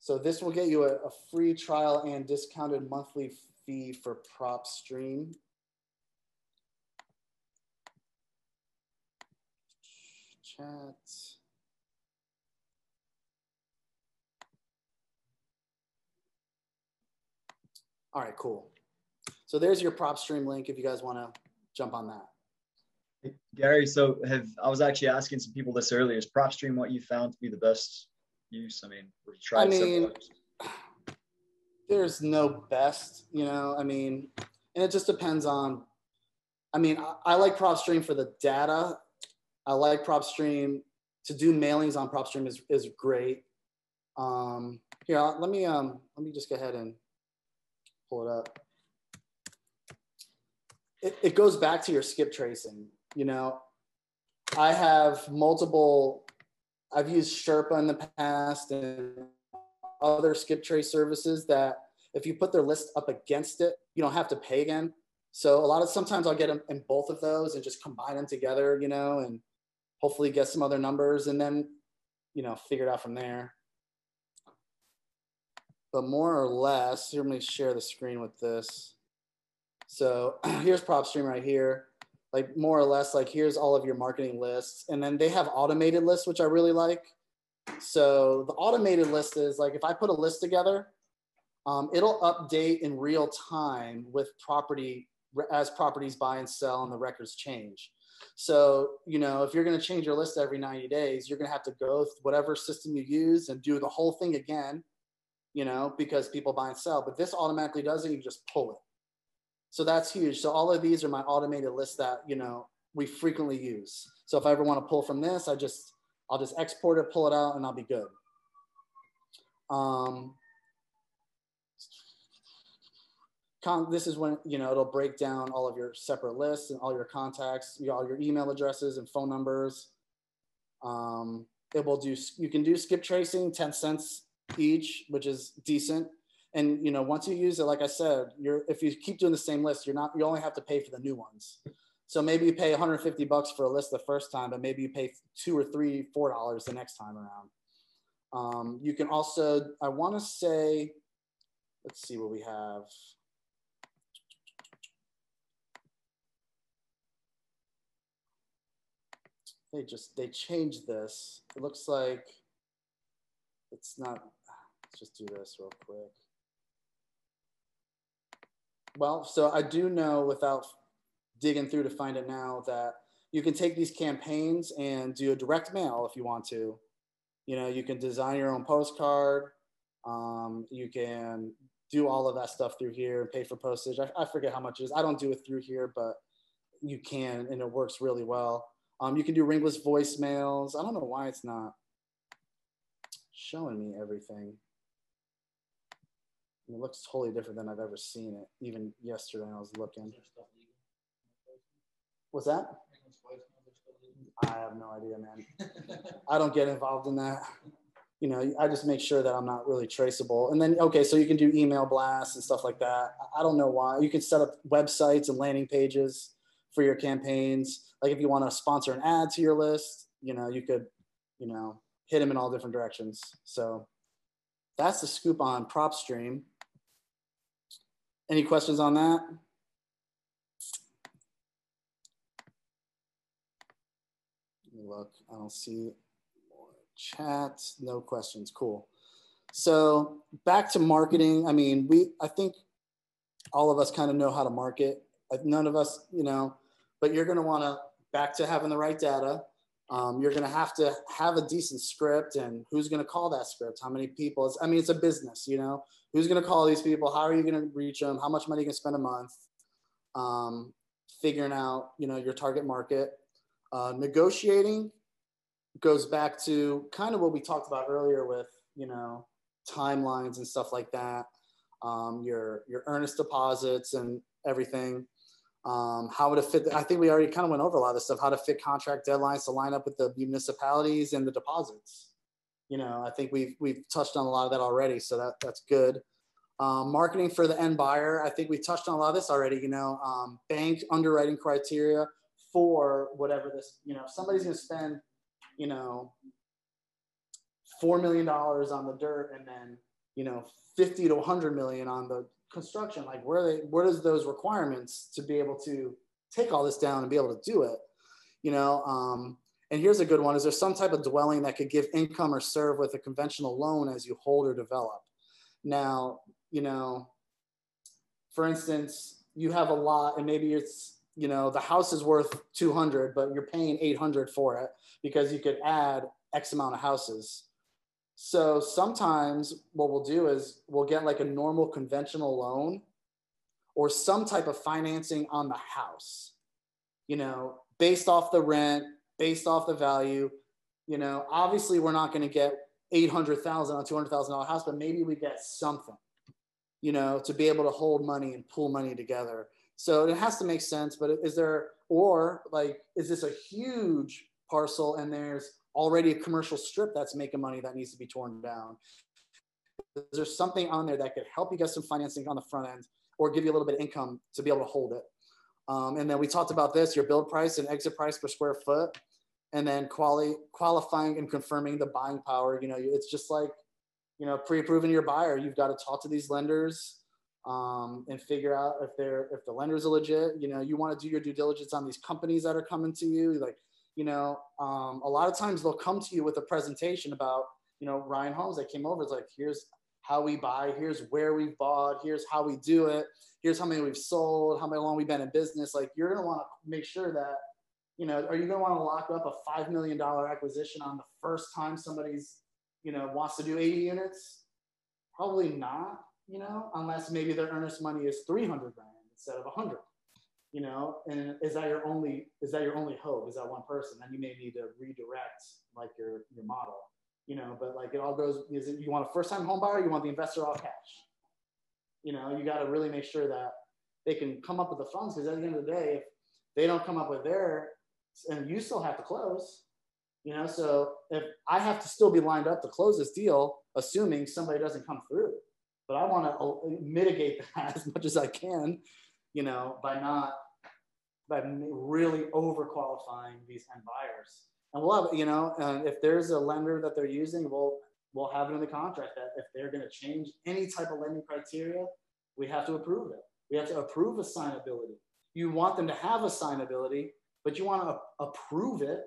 So this will get you a, a free trial and discounted monthly fee for PropStream. chat. All right, cool. So there's your PropStream link if you guys want to jump on that. Gary, so have I was actually asking some people this earlier. Is PropStream what you found to be the best use? I mean, you tried I mean, there's no best, you know. I mean, and it just depends on. I mean, I, I like PropStream for the data I like PropStream. To do mailings on PropStream is, is great. Um, here, let me um, let me just go ahead and pull it up. It, it goes back to your skip tracing. You know, I have multiple. I've used Sherpa in the past and other skip trace services that if you put their list up against it, you don't have to pay again. So a lot of sometimes I'll get them in both of those and just combine them together, you know, and hopefully get some other numbers and then, you know, figure it out from there. But more or less, let me share the screen with this. So <clears throat> here's PropStream right here. Like more or less, like here's all of your marketing lists. And then they have automated lists, which I really like. So the automated list is like if I put a list together, um, it'll update in real time with property as properties buy and sell and the records change. So, you know, if you're going to change your list every 90 days, you're going to have to go through whatever system you use and do the whole thing again, you know, because people buy and sell. But this automatically does it. You just pull it. So that's huge. So all of these are my automated lists that, you know, we frequently use. So if I ever want to pull from this, I just, I'll just export it, pull it out, and I'll be good. Um, this is when you know it'll break down all of your separate lists and all your contacts, all your email addresses and phone numbers. Um, it will do, you can do skip tracing, 10 cents each, which is decent. And you know, once you use it, like I said, you're if you keep doing the same list, you're not you only have to pay for the new ones. So maybe you pay 150 bucks for a list the first time, but maybe you pay two or three, four dollars the next time around. Um, you can also, I want to say, let's see what we have. They just they changed this. It looks like it's not. Let's just do this real quick. Well, so I do know without digging through to find it now that you can take these campaigns and do a direct mail if you want to. You know, you can design your own postcard. Um, you can do all of that stuff through here and pay for postage. I, I, forget how much it is. I don't do it through here, but you can, and it works really well. Um, you can do ringless voicemails. I don't know why it's not showing me everything. It looks totally different than I've ever seen it. Even yesterday, I was looking. What's that? I have no idea, man. <laughs> I don't get involved in that. You know, I just make sure that I'm not really traceable. And then, okay, so you can do email blasts and stuff like that. I don't know why. You can set up websites and landing pages for your campaigns. Like if you want to sponsor an ad to your list, you know, you could, you know, hit them in all different directions. So that's the scoop on PropStream. Any questions on that? Look. I don't see more chat. No questions. Cool. So back to marketing. I mean, we. I think all of us kind of know how to market. None of us, you know, but you're going to want to back to having the right data. Um, you're going to have to have a decent script and who's going to call that script how many people it's, i mean it's a business you know who's going to call these people how are you going to reach them how much money you can spend a month um, figuring out you know your target market uh, negotiating goes back to kind of what we talked about earlier with you know timelines and stuff like that um, your your earnest deposits and everything um, how to fit. I think we already kind of went over a lot of this stuff. How to fit contract deadlines to line up with the municipalities and the deposits. You know, I think we've we've touched on a lot of that already, so that that's good. Um, marketing for the end buyer. I think we touched on a lot of this already. You know, um, bank underwriting criteria for whatever this. You know, somebody's going to spend, you know, four million dollars on the dirt, and then you know, fifty to hundred million on the construction like where they where does those requirements to be able to take all this down and be able to do it you know um, and here's a good one is there some type of dwelling that could give income or serve with a conventional loan as you hold or develop? Now you know for instance you have a lot and maybe it's you know the house is worth 200 but you're paying 800 for it because you could add x amount of houses. So sometimes what we'll do is we'll get like a normal conventional loan or some type of financing on the house, you know, based off the rent, based off the value. You know, obviously we're not going to get 800,000 on $200,000 house, but maybe we get something, you know, to be able to hold money and pull money together. So it has to make sense, but is there, or like, is this a huge parcel and there's already a commercial strip that's making money that needs to be torn down? Is there something on there that could help you get some financing on the front end or give you a little bit of income to be able to hold it? Um, and then we talked about this, your build price and exit price per square foot, and then quali- qualifying and confirming the buying power. You know, it's just like, you know, pre-approving your buyer. You've got to talk to these lenders um, and figure out if they're if the lenders are legit. You know, you want to do your due diligence on these companies that are coming to you. Like, you know, um, a lot of times they'll come to you with a presentation about, you know, Ryan Homes that came over. It's like, here's how we buy, here's where we've bought, here's how we do it, here's how many we've sold, how many long we've been in business. Like, you're gonna want to make sure that, you know, are you gonna want to lock up a five million dollar acquisition on the first time somebody's, you know, wants to do 80 units? Probably not, you know, unless maybe their earnest money is 300 grand instead of 100 you know and is that your only is that your only hope is that one person then you may need to redirect like your your model you know but like it all goes is it you want a first time home buyer you want the investor all cash you know you got to really make sure that they can come up with the funds because at the end of the day if they don't come up with their and you still have to close You know, so if I have to still be lined up to close this deal, assuming somebody doesn't come through, but I want to uh, mitigate <laughs> that as much as I can, you know, by not by really over qualifying these end buyers. And we'll have, you know, and if there's a lender that they're using, we'll we'll have it in the contract that if they're going to change any type of lending criteria, we have to approve it. We have to approve assignability. You want them to have assignability, but you want to approve it.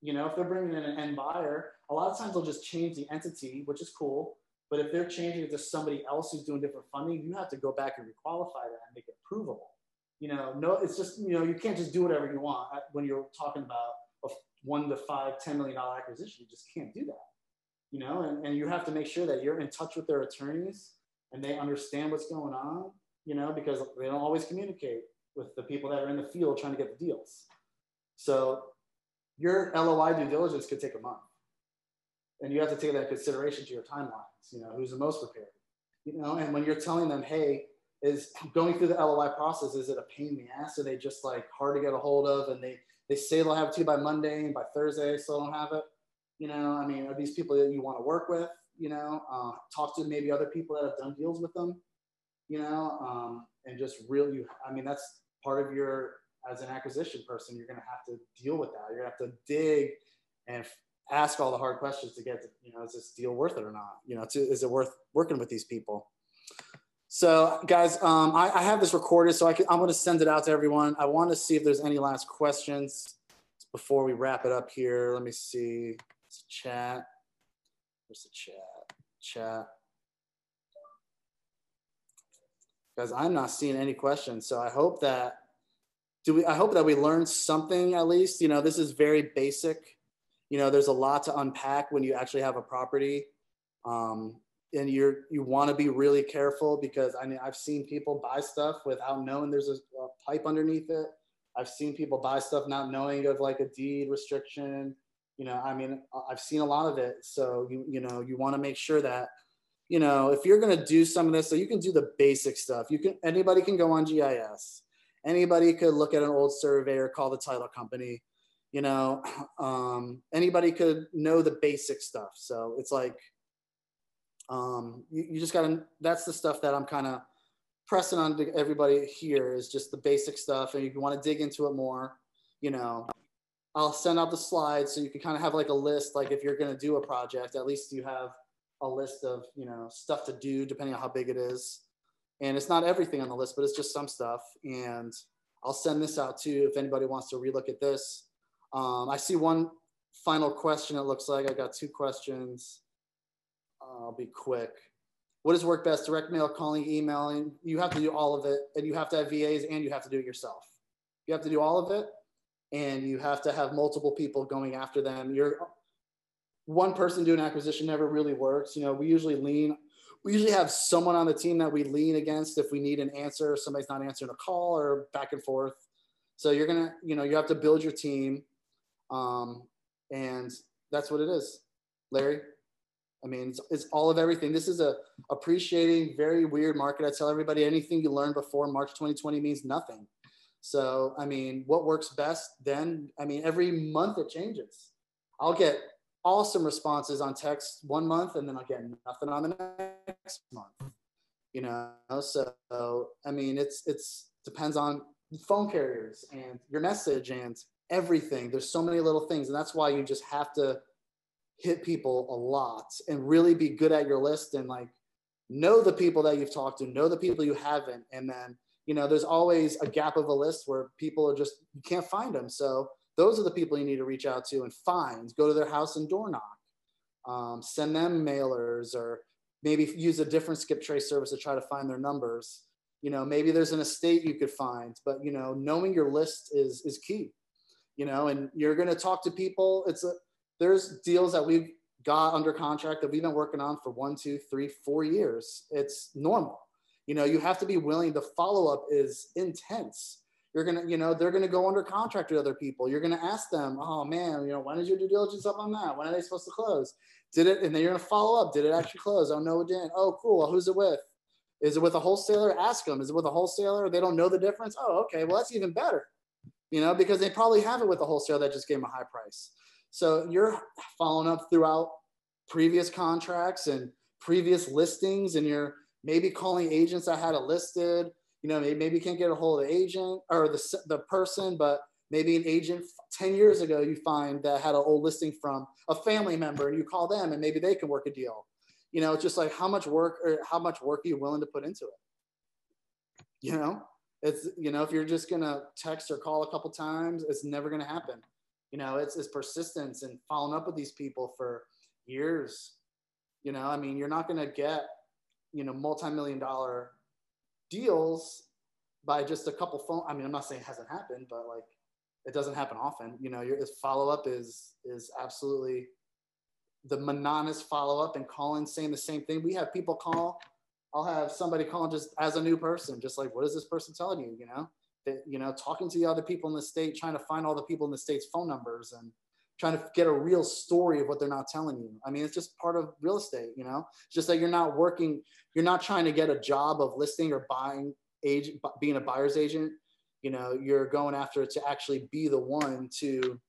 You know, if they're bringing in an end buyer, a lot of times they'll just change the entity, which is cool. But if they're changing it to somebody else who's doing different funding, you have to go back and requalify that and make it provable. You know, no, it's just, you know, you can't just do whatever you want uh, when you're talking about one to five, $10 million acquisition. You just can't do that. You know, and, and you have to make sure that you're in touch with their attorneys and they understand what's going on, you know, because they don't always communicate with the people that are in the field trying to get the deals. So your LOI due diligence could take a month. And you have to take that consideration to your timelines, you know, who's the most prepared. You know, and when you're telling them, hey, is going through the LOI process, is it a pain in the ass? Are they just like hard to get a hold of and they they say they'll have it to you by Monday and by Thursday still don't have it? You know, I mean, are these people that you want to work with? You know, uh, talk to maybe other people that have done deals with them, you know, um, and just really, I mean, that's part of your as an acquisition person, you're going to have to deal with that. You're going to have to dig and ask all the hard questions to get to, you know, is this deal worth it or not? You know, to, is it worth working with these people? So guys, um, I, I, have this recorded, so I can, I'm going to send it out to everyone. I want to see if there's any last questions before we wrap it up here. Let me see. It's chat. Where's the chat? Chat. Guys, I'm not seeing any questions, so I hope that do we? I hope that we learned something at least. You know, this is very basic. You know, there's a lot to unpack when you actually have a property. Um, and you're you want to be really careful because I mean I've seen people buy stuff without knowing there's a, a, pipe underneath it. I've seen people buy stuff not knowing of like a deed restriction. You know, I mean I've seen a lot of it. So you you know you want to make sure that you know if you're to do some of this, so you can do the basic stuff. You can anybody can go on GIS. Anybody could look at an old survey or call the title company. You know, <clears throat> um, anybody could know the basic stuff. So it's like um, you, you just gotta, that's the stuff that I'm kind of pressing on to everybody here is just the basic stuff. And if you want to dig into it more, you know, I'll send out the slides so you can kind of have like a list. Like if you're going to do a project, at least you have a list of, you know, stuff to do depending on how big it is. And it's not everything on the list, but it's just some stuff. And I'll send this out too if anybody wants to relook at this. Um, I see one final question. It looks like I got two questions. I'll be quick. What does work best? Direct mail, calling, emailing. You have to do all of it, and you have to have VAs, and you have to do it yourself. You have to do all of it, and you have to have multiple people going after them. You're one person doing acquisition never really works. You know, we usually lean. We usually have someone on the team that we lean against if we need an answer, somebody's not answering a call, or back and forth. So you're gonna, you know, you have to build your team, um, and that's what it is, Larry. I mean, it's, it's, all of everything. This is a appreciating, very weird market. I tell everybody anything you learn before March 2020 means nothing. So, I mean, what works best then? I mean, every month it changes. I'll get awesome responses on text one month and then I'll get nothing on the next month. You know, so I mean, it's it's depends on phone carriers and your message and everything. There's so many little things, and that's why you just have to hit people a lot and really be good at your list and like know the people that you've talked to, know the people you haven't. And then, you know, there's always a gap of a list where people are just, you can't find them. So those are the people you need to reach out to and find, go to their house and door knock, um, send them mailers or maybe use a different skip trace service to try to find their numbers. You know, maybe there's an estate you could find, but you know, knowing your list is, is key, you know, and you're going to talk to people. It's a, there's deals that we've got under contract that we've been working on for one, two, three, four years. It's normal. You know, you have to be willing. The follow up is intense. You're gonna, you know, they're gonna go under contract with other people. You're gonna ask them, oh man, you know, when is your due diligence up on that? When are they supposed to close? Did it? And then you're gonna follow up. Did it actually close? Oh no, it didn't. Oh cool. Well, who's it with? Is it with a wholesaler? Ask them. Is it with a wholesaler? They don't know the difference. Oh, okay. Well, that's even better. You know, because they probably have it with a wholesaler that just gave them a high price. So you're following up throughout previous contracts and previous listings, and you're maybe calling agents that had it listed. You know, maybe, you can't get a hold of the agent or the, the person, but maybe an agent 10 years ago you find that had an old listing from a family member and you call them and maybe they can work a deal. You know it's just like how much work or how much work are you willing to put into it? You know it's you know if you're just gonna text or call a couple times it's never gonna happen you know it's, it's persistence and following up with these people for years you know i mean you're not gonna get you know multi-million dollar deals by just a couple phone i mean i'm not saying it hasn't happened but like it doesn't happen often. You know, your follow up is is absolutely the monotonous follow up and calling saying the same thing. We have people call. I'll have somebody call just as a new person, just like, what is this person telling you? You know, that, you know, talking to the other people in the state, trying to find all the people in the state's phone numbers and trying to get a real story of what they're not telling you. I mean, it's just part of real estate, you know, it's just that you're not working, you're not trying to get a job of listing or buying agent, being a buyer's agent. You know you're going after it to actually be the one to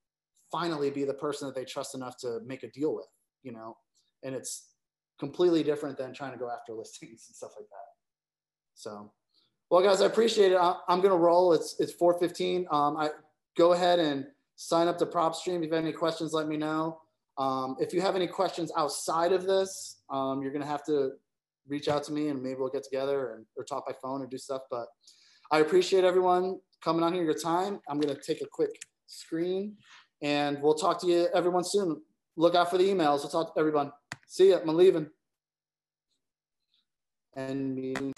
finally be the person that they trust enough to make a deal with you know? And it's completely different than trying to go after listings and stuff like that. So well guys i appreciate it i'm gonna roll it's it's 415 um, i go ahead and sign up to PropStream if you have any questions let me know um, if you have any questions outside of this um, you're gonna have to reach out to me and maybe we'll get together and or talk by phone or do stuff but I appreciate everyone coming on here, your time. I'm going to take a quick screen and we'll talk to you everyone soon. Look out for the emails. We'll talk to everyone. See ya. I'm leaving. And meeting.